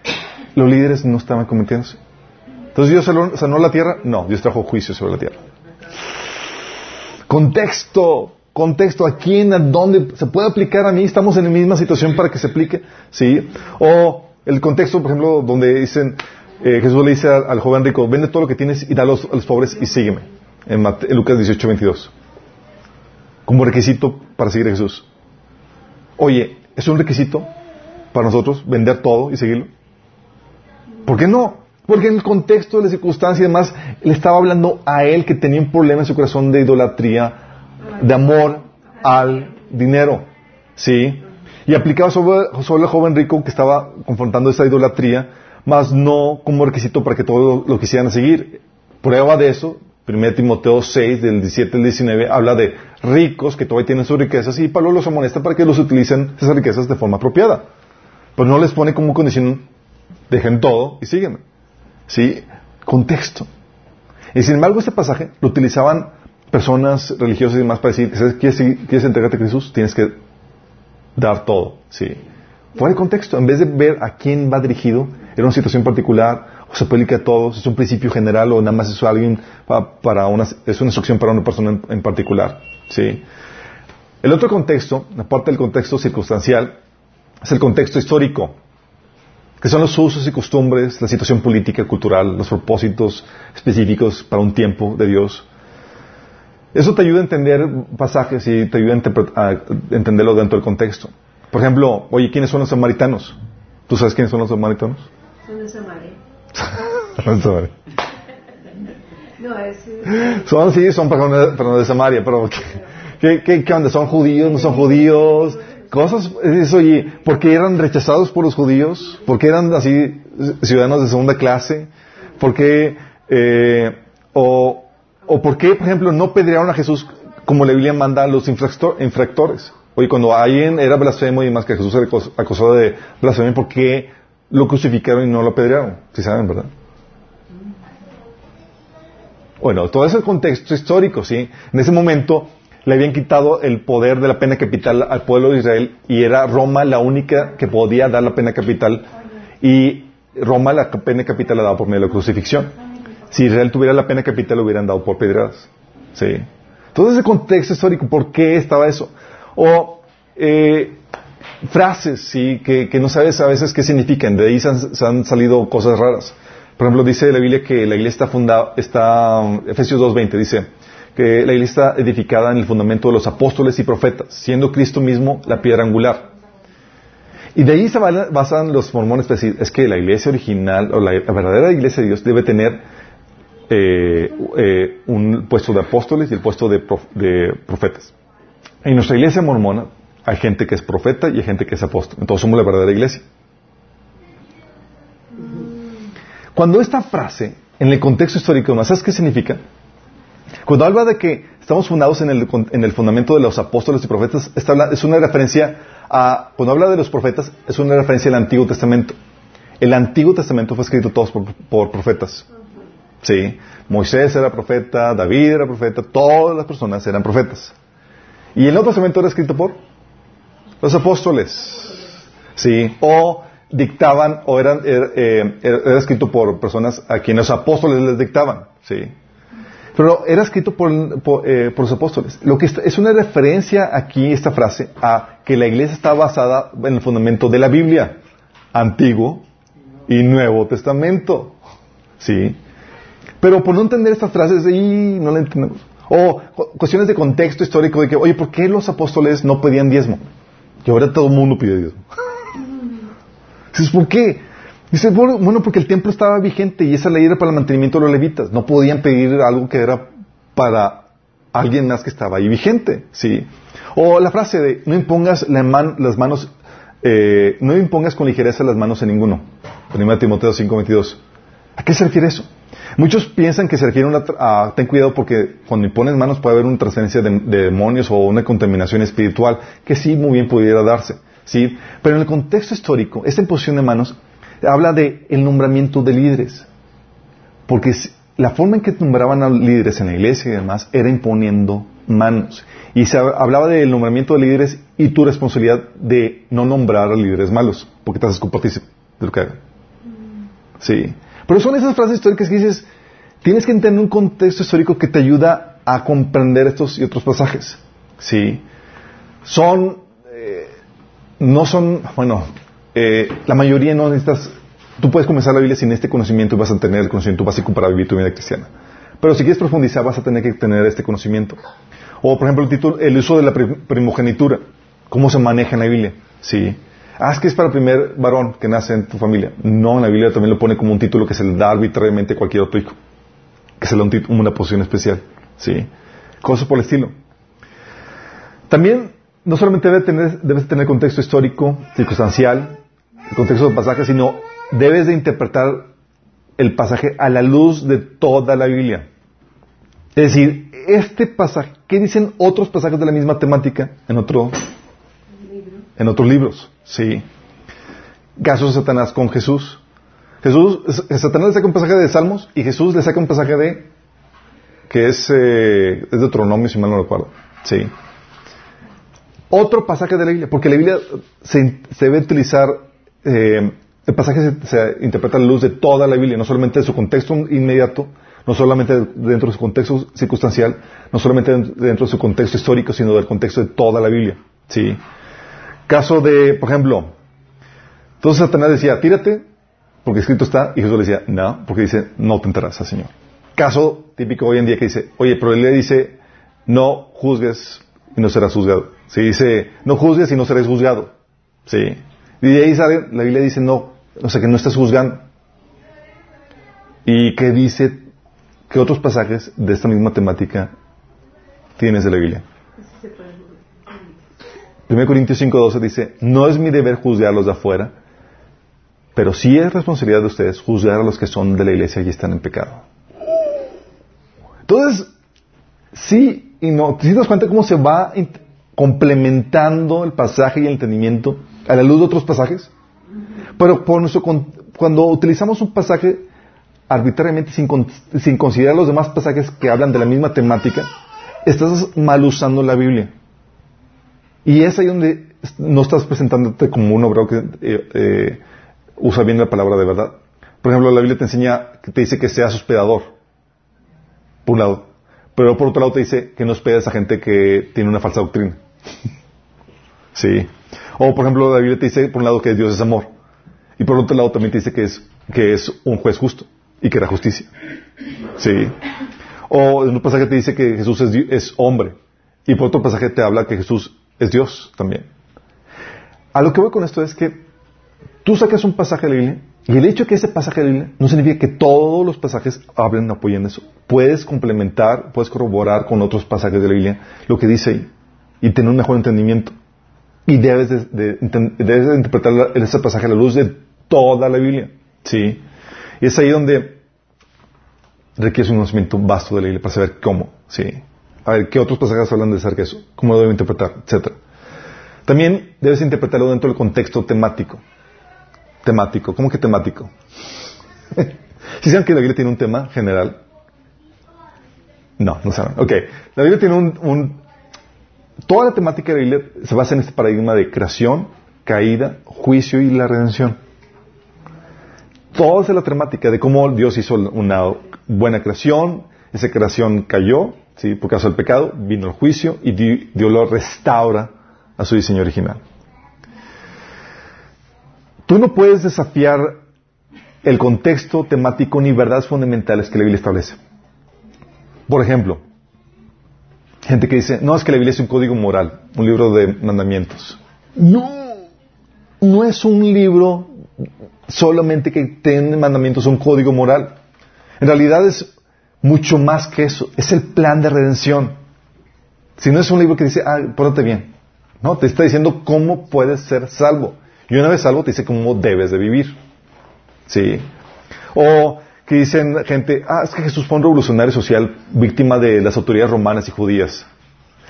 los líderes no estaban cometiéndose. Entonces Dios sanó la tierra. No, Dios trajo juicio sobre la tierra. Contexto. Contexto. ¿A quién? ¿A dónde? ¿Se puede aplicar a mí? ¿Estamos en la misma situación para que se aplique? Sí. O el contexto, por ejemplo, donde dicen, eh, Jesús le dice al, joven rico, vende todo lo que tienes y dalo a los, pobres y sígueme. En, en Lucas 18, 22. Como requisito para seguir a Jesús. Oye, ¿es un requisito para nosotros vender todo y seguirlo? ¿Por qué no? Porque en el contexto de la circunstancia y demás, le estaba hablando a él que tenía un problema en su corazón de idolatría, de amor al dinero. ¿Sí? Y aplicaba sobre, sobre el joven rico que estaba confrontando esa idolatría, más no como requisito para que todos lo, quisieran seguir. Prueba de eso, 1 Timoteo 6, del 17 al 19, habla de ricos que todavía tienen sus riquezas y Pablo los amonesta para que los utilicen esas riquezas de forma apropiada. Pero no les pone como condición, dejen todo y sígueme. ¿Sí? Contexto. Y sin embargo, este pasaje lo utilizaban personas religiosas y demás para decir, ¿quieres, quieres entregarte a Jesús? Tienes que dar todo. ¿Sí? Fuera de contexto, en vez de ver a quién va dirigido, era una situación particular, o se aplica a todos, es un principio general, o nada más es alguien para una, es una instrucción para una persona en, particular. ¿Sí? El otro contexto, aparte del contexto circunstancial, es el contexto histórico, que son los usos y costumbres, la situación política, cultural, los propósitos específicos para un tiempo de Dios. Eso te ayuda a entender pasajes y te ayuda a, entenderlo dentro del contexto. Por ejemplo, oye, ¿quiénes son los samaritanos? ¿Tú sabes quiénes son los samaritanos? Son de Samaria. son de Samaria. no, es... Son, sí, son personas de Samaria, pero ¿qué, qué, qué onda? ¿Son judíos? ¿No son judíos? Cosas, eso, oye, ¿por qué eran rechazados por los judíos? ¿Por qué eran así ciudadanos de segunda clase? ¿Por qué, eh, o ¿O por qué, por ejemplo, no pedrearon a Jesús como la Biblia manda a los infractores? Oye, cuando alguien era blasfemo y más que Jesús era acusado de blasfemia, ¿por qué lo crucificaron y no lo apedrearon? Si saben, ¿verdad? Bueno, todo ese contexto histórico, ¿sí? En ese momento le habían quitado el poder de la pena capital al pueblo de Israel y era Roma la única que podía dar la pena capital y Roma la pena capital la daba por medio de la crucifixión. Si Israel tuviera la pena capital, lo hubieran dado por pedradas. ¿Sí? Todo ese contexto histórico, ¿por qué estaba eso? O eh, frases, ¿sí? Que, no sabes a veces qué significan. De ahí se han, salido cosas raras. Por ejemplo, dice la Biblia que la iglesia está fundada, está, Efesios 2.20 dice, que la iglesia está edificada en el fundamento de los apóstoles y profetas, siendo Cristo mismo la piedra angular. Y de ahí se basan los mormones para decir, es que la iglesia original, o la verdadera iglesia de Dios debe tener eh, eh, un puesto de apóstoles y el puesto de, profetas. En nuestra iglesia mormona hay gente que es profeta y hay gente que es apóstol. Entonces somos la verdadera iglesia. Cuando esta frase, en el contexto histórico, ¿no sabes qué significa? Cuando habla de que estamos fundados en el, en el fundamento de los apóstoles y profetas, es una referencia a, cuando habla de los profetas, es una referencia al Antiguo Testamento. El Antiguo Testamento fue escrito todos por profetas. Sí, Moisés era profeta, David era profeta, todas las personas eran profetas. Y el Nuevo Testamento era escrito por los apóstoles. Sí, o dictaban, o eran, era, eh, escrito por personas a quienes los apóstoles les dictaban. Sí. Pero era escrito por, eh, por, los apóstoles. Lo que es una referencia aquí, esta frase, a que la iglesia está basada en el fundamento de la Biblia, Antiguo y Nuevo Testamento. ¿Sí? Pero por no entender estas frases, ahí no la entendemos. O cuestiones de contexto histórico de que, oye, ¿por qué los apóstoles no pedían diezmo? Y ahora todo el mundo pide diezmo. Dices, ¿por qué? Dice, bueno, porque el templo estaba vigente y esa ley era para el mantenimiento de los levitas. No podían pedir algo que era para alguien más que estaba ahí vigente, ¿sí? O la frase de, no impongas las manos, eh, no impongas con ligereza las manos en ninguno. 1 Timoteo 5:22. ¿A qué se refiere eso? Muchos piensan que se refiere a, ten cuidado porque cuando impones manos puede haber una transferencia de, demonios o una contaminación espiritual, que sí muy bien pudiera darse, ¿sí? Pero en el contexto histórico, esta imposición de manos habla de el nombramiento de líderes. Porque la forma en que nombraban a líderes en la iglesia y demás era imponiendo manos. Y se hablaba del nombramiento de líderes y tu responsabilidad de no nombrar a líderes malos. porque te haces de lo que haga. Sí. Pero son esas frases históricas que dices, tienes que entender un contexto histórico que te ayuda a comprender estos y otros pasajes. Sí. Son, eh, no son, bueno, eh, la mayoría no necesitas, tú puedes comenzar la Biblia sin este conocimiento y vas a tener el conocimiento básico para vivir tu vida cristiana. Pero si quieres profundizar vas a tener que tener este conocimiento. O, por ejemplo, el, título, el uso de la primogenitura. ¿Cómo se maneja en la Biblia? Sí. Ah, es que es para el primer varón que nace en tu familia. No, en la Biblia también lo pone como un título que se le da arbitrariamente a cualquier otro hijo. Que se le da una posición especial. Sí. Cosas por el estilo. También, no solamente debes tener contexto histórico, circunstancial, el contexto del pasaje, sino debes de interpretar el pasaje a la luz de toda la Biblia. Es decir, este pasaje, ¿qué dicen otros pasajes de la misma temática en otro en otros libros? Sí. Casos de Satanás con Jesús. Jesús, Satanás le saca un pasaje de Salmos y Jesús le saca un pasaje de que es, eh, es Deuteronomio, si mal no recuerdo. Sí. Otro pasaje de la Biblia, porque la Biblia se, debe utilizar, eh, el pasaje se, interpreta a la luz de toda la Biblia, no solamente de su contexto inmediato, no solamente dentro de su contexto circunstancial, no solamente dentro de su contexto histórico, sino del contexto de toda la Biblia. ¿sí? Caso de, por ejemplo, entonces Satanás decía, tírate, porque escrito está, y Jesús le decía, no, porque dice, no tentarás al Señor. Caso típico hoy en día que dice, oye, pero él le dice, no juzgues y no serás juzgado. Se dice, no juzgues y no serás juzgado. Sí. Y de ahí sale, la Biblia dice, no, o sea, que no estás juzgando. ¿Y qué dice, qué otros pasajes de esta misma temática tienes de la Biblia? 1 Corintios 5.12 dice, no es mi deber juzgar a los de afuera, pero sí es responsabilidad de ustedes juzgar a los que son de la iglesia y están en pecado. Entonces, sí y no. ¿Te das cuenta cómo se va complementando el pasaje y el entendimiento a la luz de otros pasajes? Pero por nuestro, cuando utilizamos un pasaje arbitrariamente sin, sin considerar los demás pasajes que hablan de la misma temática, estás mal usando la Biblia. Y es ahí donde no estás presentándote como un obrero que eh, eh, usa bien la palabra de verdad. Por ejemplo, la Biblia te enseña, te dice que seas hospedador, por un lado. Pero por otro lado te dice que no hospedes a gente que tiene una falsa doctrina. sí. O por ejemplo, la Biblia te dice, por un lado, que Dios es amor. Y por otro lado también te dice que es, que es un juez justo y que era justicia. Sí. O en un pasaje te dice que Jesús es, es hombre. Y por otro pasaje te habla que Jesús es Dios también. A lo que voy con esto es que tú sacas un pasaje de la Biblia y el hecho de que ese pasaje de la Biblia no significa que todos los pasajes hablen, apoyen eso. Puedes complementar, puedes corroborar con otros pasajes de la Biblia lo que dice ahí y tener un mejor entendimiento. Y debes de, debes interpretar ese pasaje a la luz de toda la Biblia. ¿Sí? Y es ahí donde requieres un conocimiento vasto de la Biblia para saber cómo. ¿Sí? a ver qué otros pasajes hablan de acerca de eso, cómo lo debo interpretar, etcétera. También debes interpretarlo dentro del contexto temático. Temático, ¿cómo que temático? ¿Sí saben que la Biblia tiene un tema general? No, no saben. Ok, la Biblia tiene un, Toda la temática de la Biblia se basa en este paradigma de creación, caída, juicio y la redención. Toda es la temática de cómo Dios hizo una buena creación, esa creación cayó, ¿sí? por causa del pecado, vino el juicio y Dios lo restaura a su diseño original. Tú no puedes desafiar el contexto temático ni verdades fundamentales que la Biblia establece. Por ejemplo, gente que dice, no, es que la Biblia es un código moral, un libro de mandamientos. No, no es un libro solamente que tiene mandamientos, un código moral. En realidad es mucho más que eso. Es el plan de redención. Si no es un libro que dice, ah, pórtate bien. No, te está diciendo cómo puedes ser salvo. Y una vez salvo te dice cómo debes de vivir. ¿Sí? O que dicen gente, ah, es que Jesús fue un revolucionario social víctima de las autoridades romanas y judías.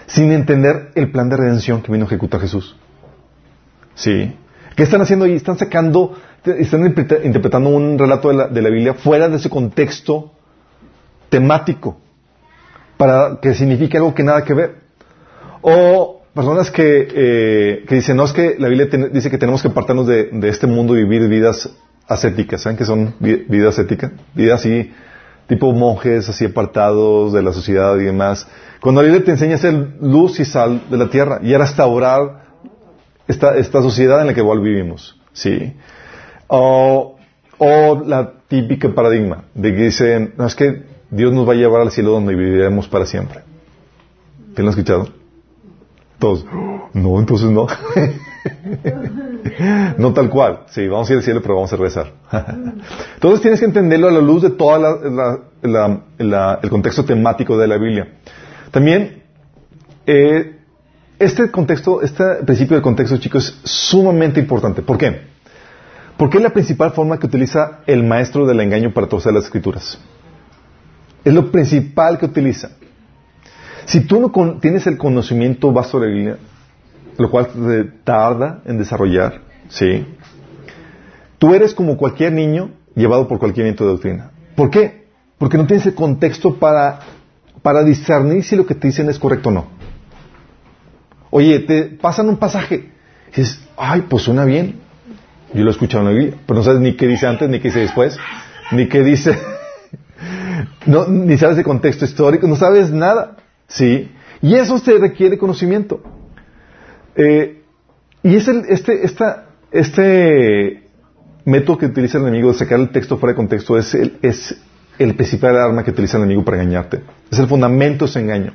Sin entender el plan de redención que vino a ejecutar Jesús. ¿Sí? ¿Qué están haciendo ahí? Están sacando, están interpretando un relato de la, de la Biblia fuera de ese contexto temático para que signifique algo que nada que ver. O, personas que, eh, que dicen, no, es que la Biblia dice que tenemos que apartarnos de, de este mundo y vivir vidas ascéticas. ¿Saben qué son vi- vida ascética? Vida así, tipo monjes, así apartados de la sociedad y demás. Cuando la Biblia te enseña a luz y sal de la tierra y a restaurar esta, esta sociedad en la que igual vivimos. ¿Sí? O, o la típica paradigma de que dicen, no, es que Dios nos va a llevar al cielo donde viviremos para siempre. ¿Quién lo ha escuchado? Todos. No, entonces no. no tal cual. Sí, vamos a ir al cielo, pero vamos a regresar. entonces tienes que entenderlo a la luz de todo el contexto temático de la Biblia. También, eh, este contexto, este principio del contexto, chicos, es sumamente importante. ¿Por qué? Porque es la principal forma que utiliza el maestro del engaño para torcer las escrituras. Es lo principal que utiliza. Si tú no tienes el conocimiento vasto de la Biblia, lo cual te tarda en desarrollar, ¿sí? Tú eres como cualquier niño llevado por cualquier viento de doctrina. ¿Por qué? Porque no tienes el contexto para, para discernir si lo que te dicen es correcto o no. Oye, te pasan un pasaje y dices, ay, pues suena bien. Yo lo he escuchado en la Biblia, pero no sabes ni qué dice antes, ni qué dice después, ni qué dice, no, ni sabes de contexto histórico, no sabes nada. ¿Sí? Y eso te requiere conocimiento. Eh, y es el, este, esta, este método que utiliza el enemigo de sacar el texto fuera de contexto es el, es el principal arma que utiliza el enemigo para engañarte. Es el fundamento de ese engaño.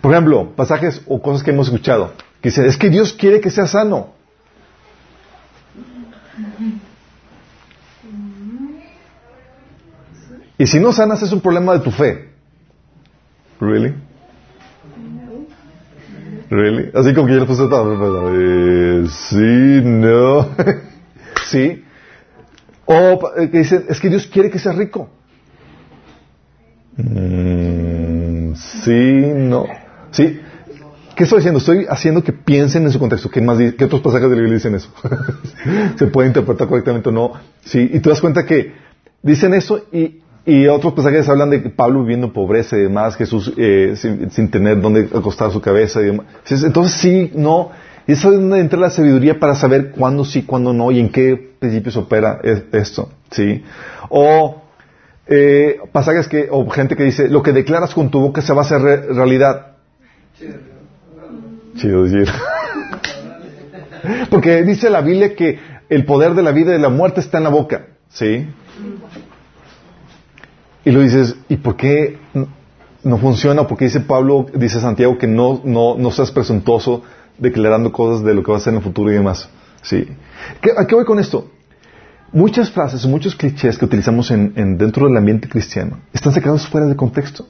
Por ejemplo, pasajes o cosas que hemos escuchado. Que dicen, es que Dios quiere que sea sano. Y si no sanas es un problema de tu fe. ¿Really? ¿Really? Así como que yo le puse todo. Eh, sí, no. sí. O eh, que dicen, es que Dios quiere que seas rico. Mm, sí, no. Sí. ¿Qué estoy haciendo? Estoy haciendo que piensen en su contexto. ¿Qué, más, qué otros pasajes de la Biblia dicen eso? Se puede interpretar correctamente o no. Sí. Y te das cuenta que dicen eso y, y otros pasajes hablan de Pablo viviendo en pobreza y demás, Jesús eh, sin, sin tener dónde acostar su cabeza y demás. Entonces, sí, no. Eso es donde entra la sabiduría para saber cuándo sí, cuándo no y en qué principios opera es- esto. ¿sí? O eh, pasajes que, o gente que dice, lo que declaras con tu boca se va a hacer re- realidad. Chido decir. Porque dice la Biblia que el poder de la vida y de la muerte está en la boca. ¿Sí? Y lo dices, ¿y por qué no funciona? Porque dice Pablo, dice Santiago que no, no, no seas presuntuoso declarando cosas de lo que va a ser en el futuro y demás. ¿Sí? ¿Qué- ¿A qué voy con esto? Muchas frases, muchos clichés que utilizamos en, en- dentro del ambiente cristiano están sacados fuera de contexto.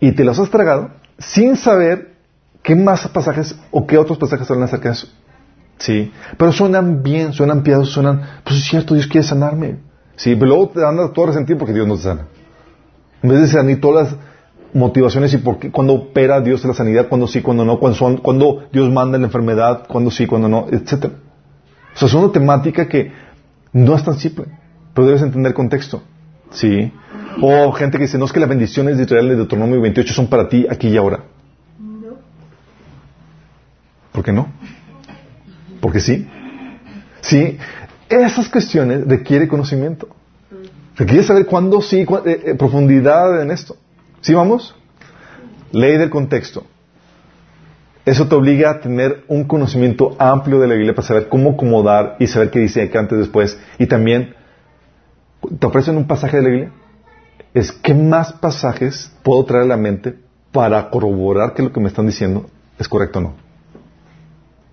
Y te los has tragado sin saber qué más pasajes o qué otros pasajes hablan acerca de eso. Sí, pero suenan bien, suenan piadosos, suenan, pues es cierto, Dios quiere sanarme. Sí, pero luego te andas todo resentido porque Dios no te sana. En vez de sanir todas las motivaciones y por qué, cuando opera Dios la sanidad, cuando sí, cuando no, cuando, son, cuando Dios manda la enfermedad, cuando sí, cuando no, etcétera. O sea, es una temática que no es tan simple, pero debes entender el contexto. Sí. O gente que dice, no es que las bendiciones de Israel de Deuteronomio 28 son para ti aquí y ahora. No. ¿Por qué no? Porque sí. Sí, esas cuestiones requiere conocimiento. Requiere saber cuándo sí, eh, eh, profundidad en esto. ¿Sí vamos? Ley del contexto. Eso te obliga a tener un conocimiento amplio de la Biblia para saber cómo acomodar y saber qué dice acá antes después. Y también, te ofrecen un pasaje de la Biblia, es qué más pasajes puedo traer a la mente para corroborar que lo que me están diciendo es correcto o no.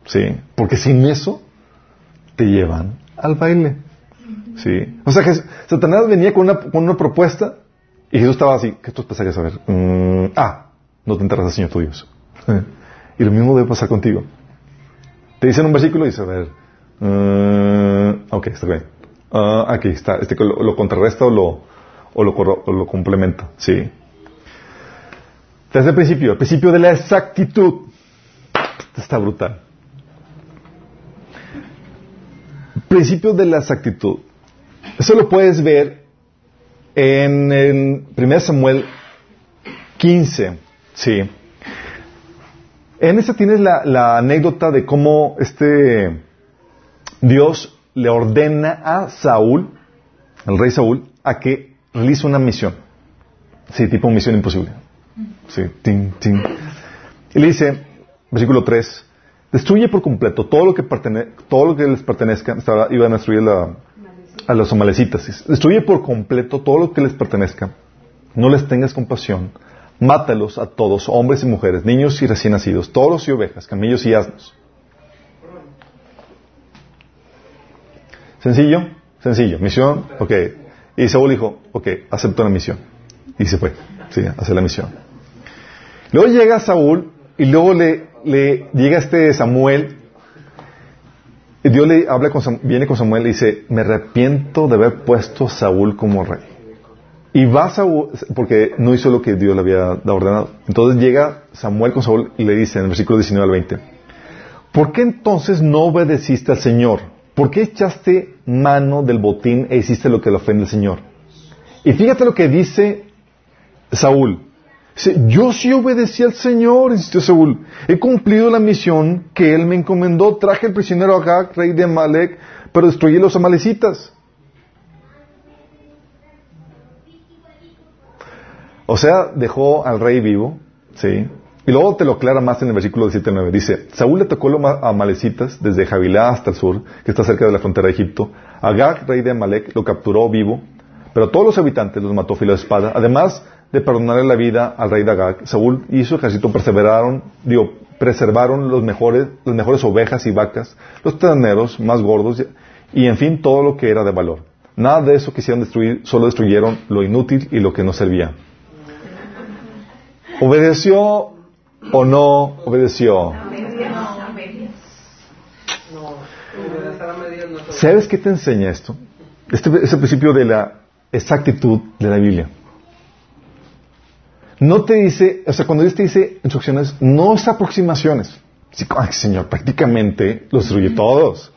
Sí, porque sin eso te llevan al baile. Sí. O sea que Satanás venía con una, con una propuesta y Jesús estaba así, ¿qué pasajes a ver? Mm, ah, no te enterras al Señor tu Dios. y lo mismo debe pasar contigo. Te dicen un versículo y dices, a ver, mm, ok, está bien. Ah, aquí está, este lo, lo contrarresta o lo, o lo, o lo complementa. Sí. Desde el principio, el principio de la exactitud. Está brutal. Principio de la exactitud. Eso lo puedes ver en el 1 Samuel 15. Sí. En esta tienes la, la anécdota de cómo este Dios le ordena a Saúl, al rey Saúl, a que realice una misión. Sí, tipo misión imposible. Sí, tin, tin. Y le dice, versículo 3, destruye por completo todo lo que, pertene todo lo que les pertenezca. Iban a destruir la, a los amalecitas. Destruye por completo todo lo que les pertenezca. No les tengas compasión. Mátalos a todos, hombres y mujeres, niños y recién nacidos, toros y ovejas, camellos y asnos. ¿Sencillo? Sencillo. Misión, ok. Y Saúl dijo, ok, acepto la misión. Y se fue, sí, a hacer la misión. Luego llega Saúl y luego le, le llega este Samuel. Y Dios le habla con Sam- viene con Samuel y dice, me arrepiento de haber puesto a Saúl como rey. Y va Saúl, porque no hizo lo que Dios le había ordenado. Entonces llega Samuel con Saúl y le dice en el versículo 19 al 20, ¿por qué entonces no obedeciste al Señor? ¿Por qué echaste mano del botín e hiciste lo que le ofende al Señor? Y fíjate lo que dice Saúl. Yo sí obedecí al Señor, insistió Saúl. He cumplido la misión que él me encomendó. Traje el prisionero Agag, rey de Amalek, pero destruí los amalecitas. O sea, dejó al rey vivo, ¿sí? Y luego te lo aclara más en el versículo 17 9. Dice, Saúl le tocó los ma- amalecitas desde Javilá hasta el sur, que está cerca de la frontera de Egipto. Agag, rey de Amalek, lo capturó vivo, pero todos los habitantes los mató a filo de espada. Además de perdonarle la vida al rey de Agag, Saúl y su ejército perseveraron, digo, preservaron los mejores, las mejores ovejas y vacas, los terneros más gordos y, en fin, todo lo que era de valor. Nada de eso quisieron destruir, solo destruyeron lo inútil y lo que no servía. ¿Obedeció o no obedeció? ¿Sabes qué te enseña esto? Este es el principio de la exactitud de la Biblia. No te dice, o sea, cuando Dios te dice instrucciones, no es aproximaciones. Sí, ay, Señor, prácticamente los destruye todos.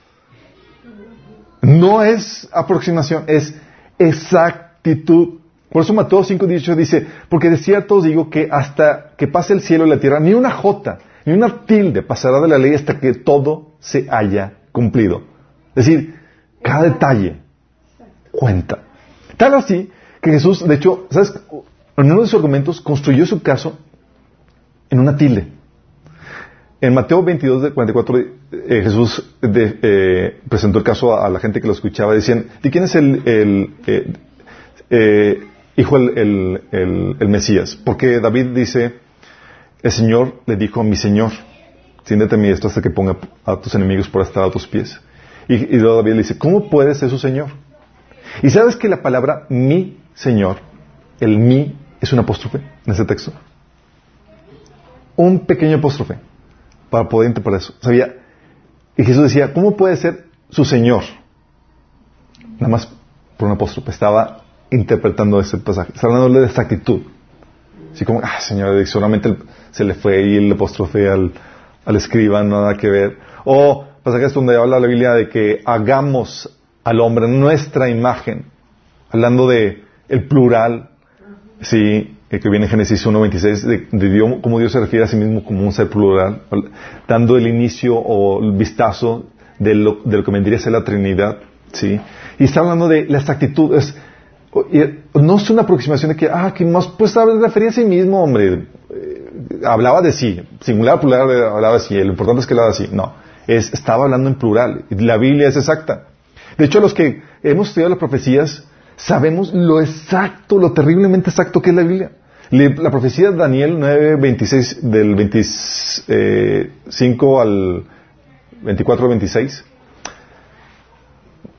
No es aproximación, es exactitud. Por eso Mateo 5.18 dice, porque de cierto os digo que hasta que pase el cielo y la tierra, ni una jota, ni una tilde pasará de la ley hasta que todo se haya cumplido. Es decir, cada detalle cuenta. Tal así que Jesús, de hecho, ¿sabes? En uno de sus argumentos construyó su caso en una tilde. En Mateo 22, de 44, eh, Jesús eh, presentó el caso a, la gente que lo escuchaba. Decían, ¿de quién es el, eh, hijo el, Mesías? Porque David dice, el Señor le dijo a mi Señor, siéntate a mí esto hasta que ponga a tus enemigos por estar a tus pies. Y, y luego David le dice, ¿cómo puede ser su Señor? Y sabes que la palabra mi Señor, el mi, es un apóstrofe en ese texto. Un pequeño apóstrofe para poder interpretar eso. Sabía, y Jesús decía, ¿cómo puede ser su Señor? Nada más por un apóstrofe. Estaba interpretando ese pasaje. Estaba hablándole de esta actitud. Así como, ah, Señor, seguramente se le fue ahí el apóstrofe al, al escriba, nada que ver. O pasajes donde habla la Biblia de que hagamos al hombre nuestra imagen, hablando de el plural, sí, que viene en Génesis 1.26, de, de Dios, como Dios se refiere a sí mismo como un ser plural, dando el inicio o el vistazo de lo, de lo que vendría a ser la Trinidad, sí, y está hablando de las actitudes, no es una aproximación de que, ah, que más pues refería a sí mismo, hombre, eh, hablaba de sí, singular, plural, hablaba de sí, lo importante es que hablaba de sí, no, es, estaba hablando en plural, la Biblia es exacta. De hecho, los que hemos estudiado las profecías, sabemos lo exacto, lo terriblemente exacto que es la Biblia. La profecía de Daniel 9, 26, del 25 al 24 al 26,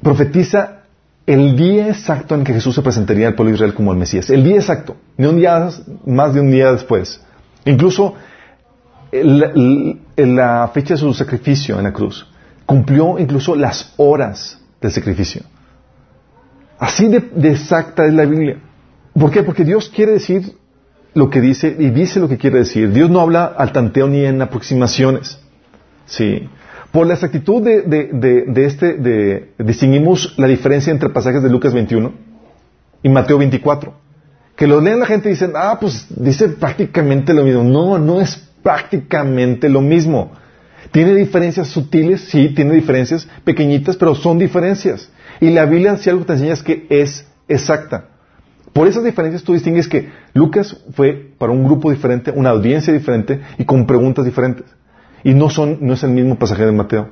profetiza el día exacto en que Jesús se presentaría al pueblo de Israel como el Mesías. El día exacto, ni un día más de un día después. Incluso la fecha de su sacrificio en la cruz cumplió incluso las horas del sacrificio. Así de, exacta es la Biblia. ¿Por qué? Porque Dios quiere decir lo que dice y dice lo que quiere decir. Dios no habla al tanteo ni en aproximaciones. Sí. Por la exactitud de, de, este, distinguimos la diferencia entre pasajes de Lucas 21 y Mateo 24. Que lo leen la gente y dicen, ah, pues dice prácticamente lo mismo. No, no es prácticamente lo mismo. ¿Tiene diferencias sutiles? Sí, tiene diferencias pequeñitas, pero son diferencias. Y la Biblia, si algo te enseña, es que es exacta. Por esas diferencias tú distingues que Lucas fue para un grupo diferente, una audiencia diferente y con preguntas diferentes. Y no, son, no es el mismo pasaje de Mateo.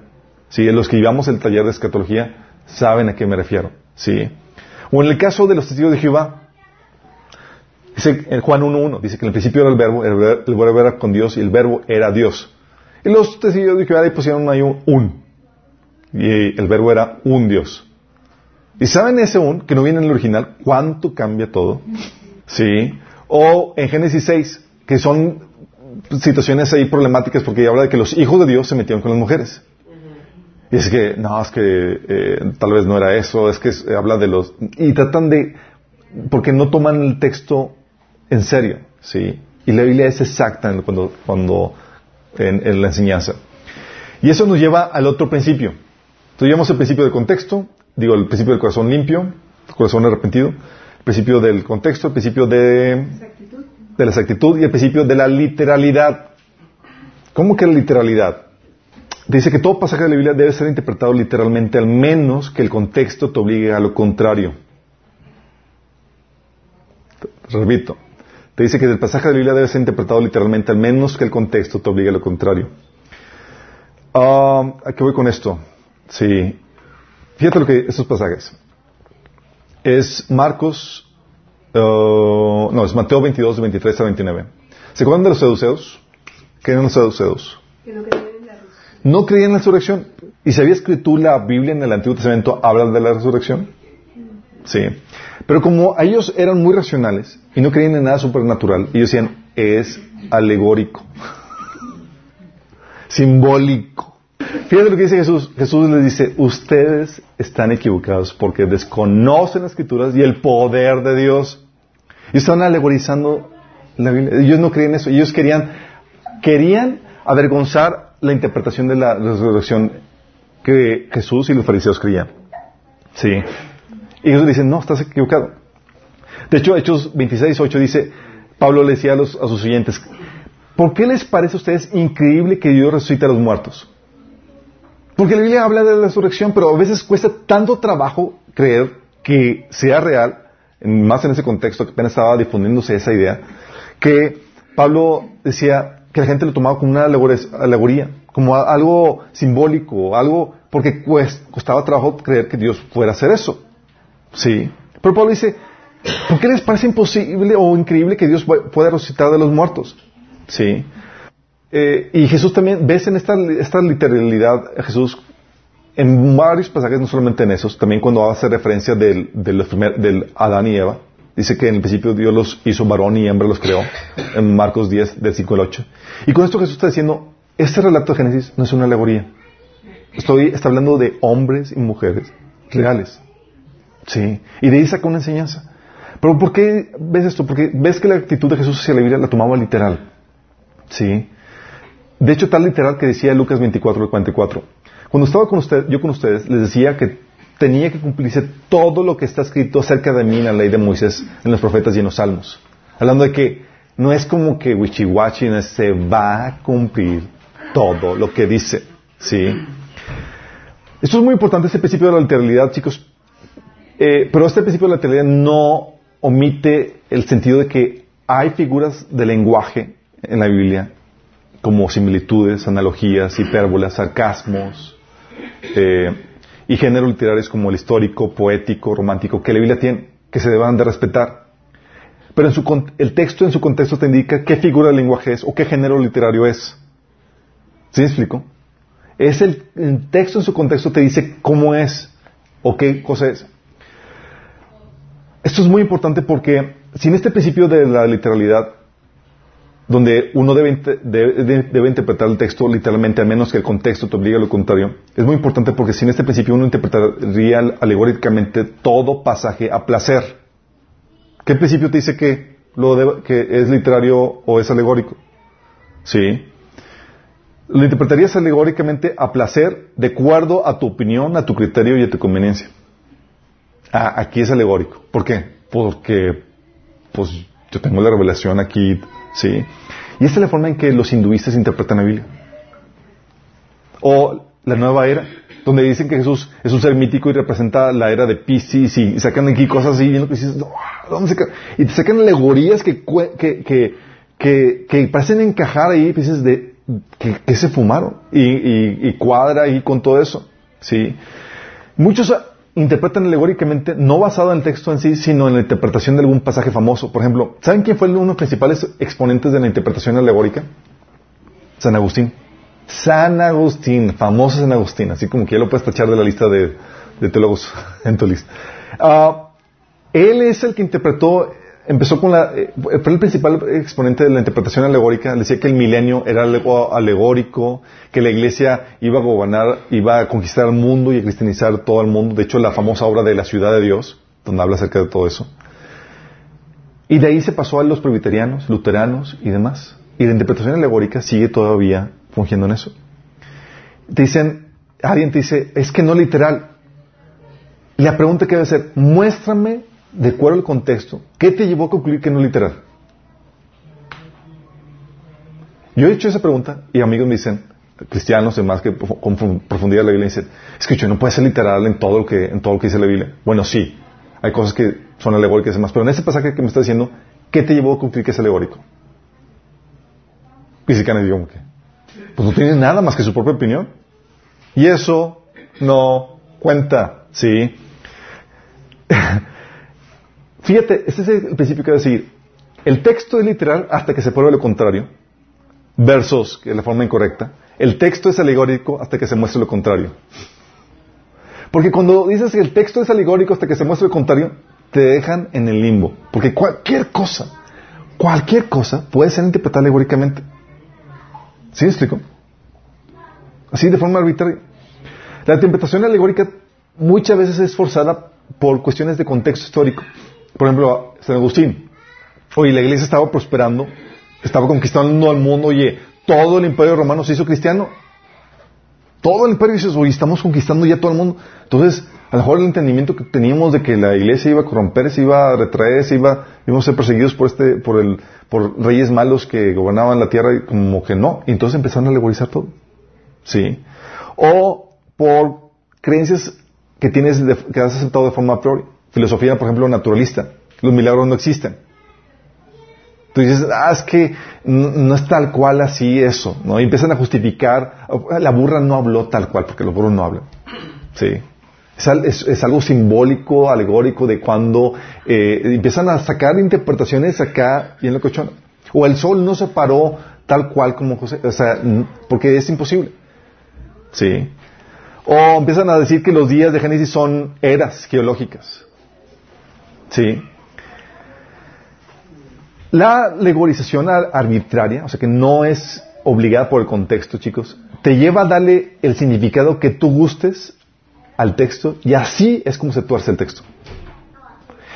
¿Sí? Los que llevamos el taller de escatología saben a qué me refiero. ¿Sí? O en el caso de los testigos de Jehová, en Juan 1.1, dice que en el principio era el verbo, el verbo era con Dios y el verbo era Dios. Y los testigos de Jehová ahí pusieron ahí un, un. Y el verbo era un Dios. ¿Y saben ese un, que no viene en el original, cuánto cambia todo? Sí. O en Génesis 6, que son situaciones ahí problemáticas porque habla de que los hijos de Dios se metieron con las mujeres. Y es que, no, es que eh, tal vez no era eso, es que eh, habla de los... Y tratan de... porque no toman el texto en serio, ¿sí? Y la Biblia es exacta cuando, cuando en, la enseñanza. Y eso nos lleva al otro principio. Entonces llevamos el principio del contexto, digo, el principio del corazón limpio, corazón arrepentido, el principio del contexto, el principio de, la exactitud y el principio de la literalidad. ¿Cómo que la literalidad? Dice que todo pasaje de la Biblia debe ser interpretado literalmente, al menos que el contexto te obligue a lo contrario. Repito, te dice que el pasaje de la Biblia debe ser interpretado literalmente, al menos que el contexto te obligue a lo contrario. Uh, ¿A qué voy con esto? Sí. Fíjate lo que estos pasajes. Es Marcos, uh, no, es Mateo 22, 23 a 29. ¿Se acuerdan de los seduceos? ¿Qué eran los seduceos? Que no creían en la resurrección. No creían en la resurrección. ¿Y si habías escrito la Biblia en el Antiguo Testamento habla de la resurrección? Sí. Pero como ellos eran muy racionales y no creían en nada supernatural, ellos decían, es alegórico, simbólico. Fíjate lo que dice Jesús. Jesús les dice, ustedes están equivocados porque desconocen las escrituras y el poder de Dios. Y están alegorizando la Biblia. Ellos no creían eso. Ellos querían, querían avergonzar la interpretación de la resurrección que Jesús y los fariseos creían. Sí. Y le dicen, no, estás equivocado. De hecho, Hechos 26, 8 dice, Pablo le decía a, a sus oyentes, ¿por qué les parece a ustedes increíble que Dios resucite a los muertos? Porque la Biblia habla de la resurrección, pero a veces cuesta tanto trabajo creer que sea real, más en ese contexto que apenas estaba difundiéndose esa idea, que Pablo decía que la gente lo tomaba como una alegoría, como algo simbólico, algo porque costaba trabajo creer que Dios fuera a hacer eso. Sí. Pero Pablo dice, ¿por qué les parece imposible o increíble que Dios pueda resucitar de los muertos? Sí. Eh, y Jesús también, ves en esta, esta literalidad, Jesús, en varios pasajes, no solamente en esos, también cuando hace referencia del, del, Adán y Eva, dice que en el principio Dios los hizo varón y hembra los creó, en Marcos 10, del 5 al 8. Y con esto Jesús está diciendo, este relato de Génesis no es una alegoría. Estoy, está hablando de hombres y mujeres reales. Sí. Y de ahí saca una enseñanza. Pero ¿por qué ves esto? Porque ves que la actitud de Jesús hacia la Biblia la tomaba literal. Sí. De hecho, tal literal que decía Lucas 24, 44. Cuando estaba con usted, yo con ustedes, les decía que tenía que cumplirse todo lo que está escrito acerca de mí en la ley de Moisés, en los profetas y en los salmos. Hablando de que no es como que Wichiwachi se va a cumplir todo lo que dice. ¿Sí? Esto es muy importante, este principio de la literalidad, chicos, eh, pero este principio de la teoría no omite el sentido de que hay figuras de lenguaje en la Biblia, como similitudes, analogías, hipérbolas, sarcasmos, eh, y géneros literarios como el histórico, poético, romántico, que la Biblia tiene, que se deban de respetar. Pero en su, el texto en su contexto te indica qué figura de lenguaje es o qué género literario es. ¿Sí me explico? Es el, el texto en su contexto te dice cómo es o qué cosa es. Esto es muy importante porque si en este principio de la literalidad, donde uno debe, debe, interpretar el texto literalmente, a menos que el contexto te obligue a lo contrario, es muy importante porque si en este principio uno interpretaría alegóricamente todo pasaje a placer, ¿qué principio te dice que, lo que es literario o es alegórico? Sí. Lo interpretarías alegóricamente a placer de acuerdo a tu opinión, a tu criterio y a tu conveniencia. Ah, aquí es alegórico. ¿Por qué? Porque, pues, yo tengo la revelación aquí, ¿sí? Y esta es la forma en que los hinduistas interpretan la Biblia. O la nueva era, donde dicen que Jesús es un ser mítico y representa la era de Pisces y sacan aquí cosas así, y, dices, y te sacan alegorías que, que, que, que, parecen encajar ahí, dices, de, que, se fumaron y, y, cuadra ahí con todo eso. ¿sí? Muchos interpretan alegóricamente no basado en el texto en sí, sino en la interpretación de algún pasaje famoso. Por ejemplo, ¿saben quién fue uno de los principales exponentes de la interpretación alegórica? San Agustín. San Agustín, famoso San Agustín, así como que ya lo puedes tachar de la lista de, teólogos en tu. Ah, él es el que interpretó, empezó con la, eh, fue el principal exponente de la interpretación alegórica, decía que el milenio era algo alegórico, que la iglesia iba a gobernar, iba a conquistar el mundo y a cristianizar todo el mundo, de hecho la famosa obra de la ciudad de Dios, donde habla acerca de todo eso. Y de ahí se pasó a los presbiterianos, luteranos y demás. Y la interpretación alegórica sigue todavía fungiendo en eso. Te dicen, alguien te dice, es que no literal. La pregunta que debe ser, muéstrame, de acuerdo al contexto, ¿qué te llevó a concluir que no es literal? Yo he hecho esa pregunta y amigos me dicen, cristianos, además que con profundidad la Biblia, dicen, es que no puede ser literal en todo lo que, en todo lo que dice la Biblia. Bueno, sí, hay cosas que son alegóricas y demás, pero en ese pasaje que me está diciendo, ¿qué te llevó a concluir que es alegórico? Y si digo, ¿qué? pues no tiene nada más que su propia opinión. Y eso no cuenta, ¿sí? Fíjate, este es el principio que voy a decir. El texto es literal hasta que se pruebe lo contrario. Versos, que es la forma incorrecta. El texto es alegórico hasta que se muestre lo contrario. Porque cuando dices que el texto es alegórico hasta que se muestre lo contrario, te dejan en el limbo. Porque cualquier cosa, cualquier cosa puede ser interpretada alegóricamente. ¿Sí me explico? Así de forma arbitraria. La interpretación alegórica muchas veces es forzada por cuestiones de contexto histórico. Por ejemplo, San Agustín. Oye, la iglesia estaba prosperando, estaba conquistando al mundo, oye, todo el imperio romano se hizo cristiano. Todo el imperio dices, oye, estamos conquistando ya todo el mundo. Entonces, a lo mejor el entendimiento que teníamos de que la iglesia iba a corromper, se iba a retraer, se iba, íbamos a ser perseguidos por este, por el, por reyes malos que gobernaban la tierra, como que no. Y entonces empezaron a alegorizar todo. ¿Sí? O por creencias que tienes, que has aceptado de forma a priori. Filosofía, por ejemplo, naturalista. Los milagros no existen. Tú dices, ah, es que no, es tal cual así eso, ¿no? Y empiezan a justificar, la burra no habló tal cual, porque los burros no hablan. ¿Sí? Es, algo simbólico, alegórico de cuando eh, empiezan a sacar interpretaciones acá y en la cochona. O el sol no se paró tal cual como José, o sea, porque es imposible. ¿Sí? O empiezan a decir que los días de Génesis son eras geológicas. ¿Sí? La alegorización arbitraria, o sea que no es obligada por el contexto, chicos, te lleva a darle el significado que tú gustes al texto y así es como se tuerce el texto.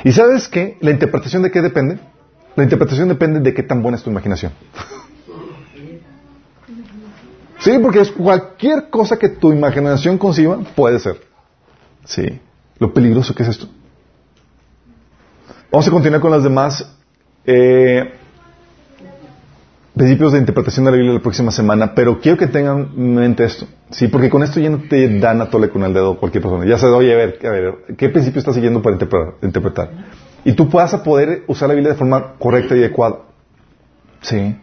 ¿Y sabes qué? ¿La interpretación de qué depende? La interpretación depende de qué tan buena es tu imaginación. sí, porque es cualquier cosa que tu imaginación conciba puede ser. Sí. Lo peligroso que es esto. Vamos a continuar con las demás. Eh, principios de interpretación de la Biblia la próxima semana, pero quiero que tengan en mente esto, ¿sí? Porque con esto ya no te dan a tole con el dedo cualquier persona. Ya se oye, a ver, a ver, ¿qué principio estás siguiendo para interpretar? Y tú puedas poder usar la Biblia de forma correcta y adecuada. ¿Sí?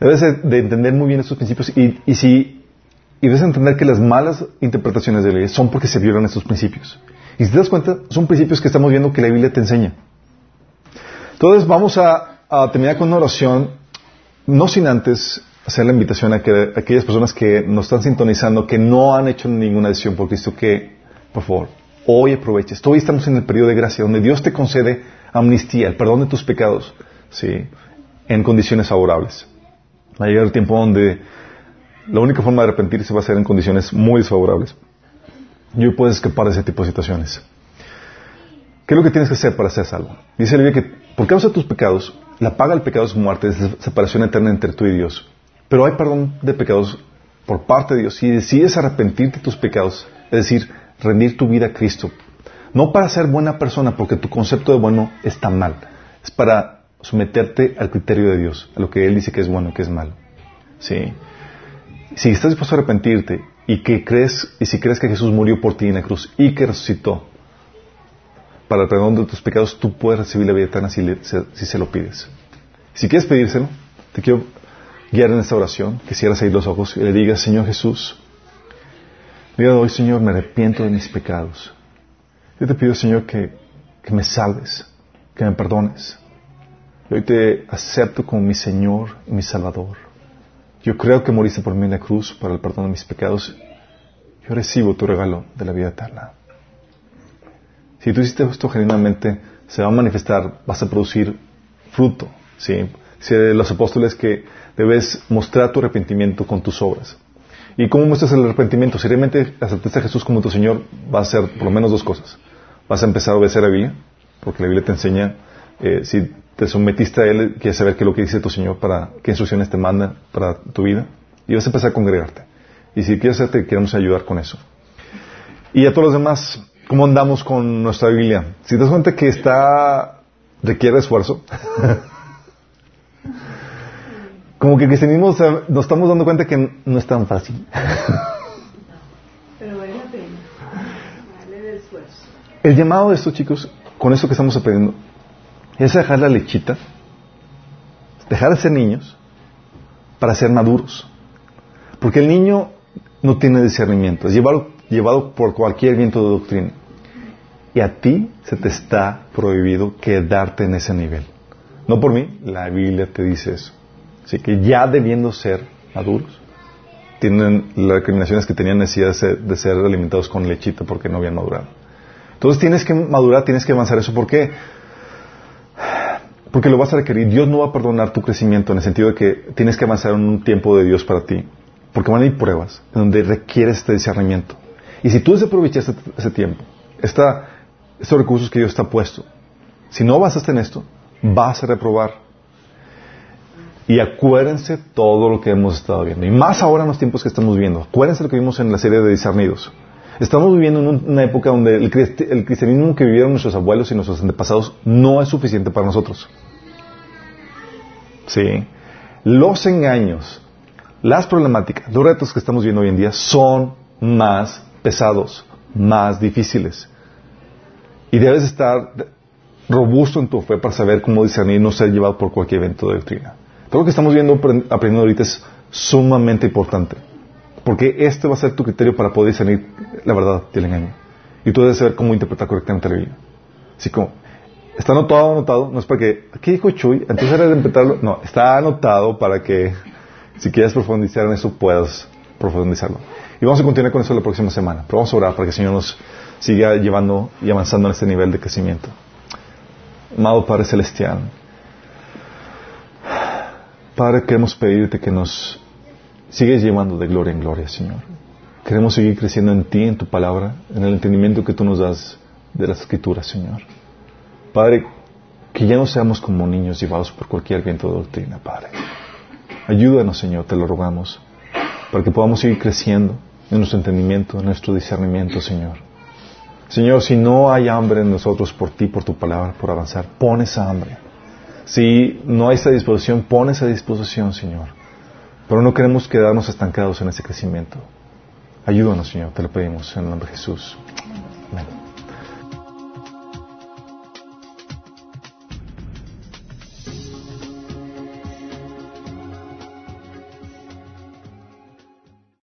Debes de entender muy bien estos principios y, y si, y debes entender que las malas interpretaciones de la Biblia son porque se violan estos principios. Y si te das cuenta, son principios que estamos viendo que la Biblia te enseña. Entonces vamos a, terminar con una oración no sin antes hacer la invitación a que aquellas personas que nos están sintonizando, que no han hecho ninguna decisión por Cristo, que, por favor, hoy aproveches. Hoy estamos en el periodo de gracia, donde Dios te concede amnistía, el perdón de tus pecados, ¿sí? en condiciones favorables. Va a llegar el tiempo donde la única forma de arrepentirse va a ser en condiciones muy desfavorables. Y hoy puedes escapar de ese tipo de situaciones. ¿Qué es lo que tienes que hacer para ser salvo? Dice la Biblia que por causa de tus pecados, la paga del pecado es muerte, es separación eterna entre tú y Dios. Pero hay perdón de pecados por parte de Dios. Si decides arrepentirte de tus pecados, es decir, rendir tu vida a Cristo, no para ser buena persona, porque tu concepto de bueno está mal, es para someterte al criterio de Dios, a lo que Él dice que es bueno que es malo. ¿Sí? Si estás dispuesto a arrepentirte y que crees, y si crees que Jesús murió por ti en la cruz y que resucitó para el perdón de tus pecados, tú puedes recibir la vida eterna si, se lo pides. Si quieres pedírselo, te quiero guiar en esta oración, que cierres ahí los ojos y le digas, Señor Jesús, día de hoy, Señor, me arrepiento de mis pecados. Yo te pido, Señor, que, que me salves, que me perdones. Hoy te acepto como mi Señor y mi Salvador. Yo creo que moriste por mí en la cruz para el perdón de mis pecados. Yo recibo tu regalo de la vida eterna. Si tú hiciste esto genuinamente, se va a manifestar, vas a producir fruto. ¿sí? Dice los apóstoles que debes mostrar tu arrepentimiento con tus obras. ¿Y cómo muestras el arrepentimiento? Si realmente aceptaste a Jesús como tu Señor, va a ser por lo menos dos cosas. Vas a empezar a obedecer la Biblia, porque la Biblia te enseña, eh, si te sometiste a Él, quieres saber qué es lo que dice tu Señor, para qué instrucciones te manda para tu vida, y vas a empezar a congregarte. Y si quieres hacerte, queremos ayudar con eso. Y a todos los demás, ¿cómo andamos con nuestra Biblia? Si te das cuenta que está, requiere esfuerzo, como que el cristianismo nos estamos dando cuenta que no es tan fácil. Pero vale la pena. Vale el esfuerzo. El llamado de estos chicos, con eso que estamos aprendiendo, es dejar la lechita, dejar de ser niños para ser maduros. Porque el niño no tiene discernimiento, es llevado, llevado por cualquier viento de doctrina. Y a ti se te está prohibido quedarte en ese nivel. No por mí, la Biblia te dice eso. Así que ya debiendo ser maduros, tienen las recriminaciones que tenían necesidad de ser, alimentados con lechita porque no habían madurado. Entonces tienes que madurar, tienes que avanzar eso. ¿Por qué? Porque lo vas a requerir. Dios no va a perdonar tu crecimiento en el sentido de que tienes que avanzar en un tiempo de Dios para ti. Porque van a ir pruebas en donde requieres este discernimiento. Y si tú desaprovechaste ese tiempo, estos recursos que Dios te puesto, si no avanzaste en esto, vas a reprobar. Y acuérdense todo lo que hemos estado viendo. Y más ahora en los tiempos que estamos viendo. Acuérdense lo que vimos en la serie de discernidos. Estamos viviendo en una época donde el, cristianismo que vivieron nuestros abuelos y nuestros antepasados no es suficiente para nosotros. Sí. Los engaños, las problemáticas, los retos que estamos viendo hoy en día son más pesados, más difíciles. Y debes estar robusto en tu fe para saber cómo discernir y no ser llevado por cualquier evento de doctrina. Todo lo que estamos viendo, aprendiendo ahorita es sumamente importante. Porque este va a ser tu criterio para poder discernir la verdad del engaño. Y tú debes saber cómo interpretar correctamente la Biblia. Así como, está anotado, anotado, no es para que, ¿qué dijo Chuy? Entonces era de interpretarlo. No, está anotado para que, si quieres profundizar en eso, puedas profundizarlo. Y vamos a continuar con eso la próxima semana. Pero vamos a orar para que el Señor nos siga llevando y avanzando en este nivel de crecimiento. Amado Padre Celestial, Padre, queremos pedirte que nos sigues llevando de gloria en gloria, Señor. Queremos seguir creciendo en ti, en tu palabra, en el entendimiento que tú nos das de las escrituras, Señor. Padre, que ya no seamos como niños llevados por cualquier viento de doctrina, Padre. Ayúdanos, Señor, te lo rogamos, para que podamos seguir creciendo en nuestro entendimiento, en nuestro discernimiento, Señor. Señor, si no hay hambre en nosotros por ti, por tu palabra, por avanzar, pon esa hambre. Si no hay esa disposición, pon esa disposición, Señor. Pero no queremos quedarnos estancados en ese crecimiento. Ayúdanos, Señor, te lo pedimos en el nombre de Jesús. Amén.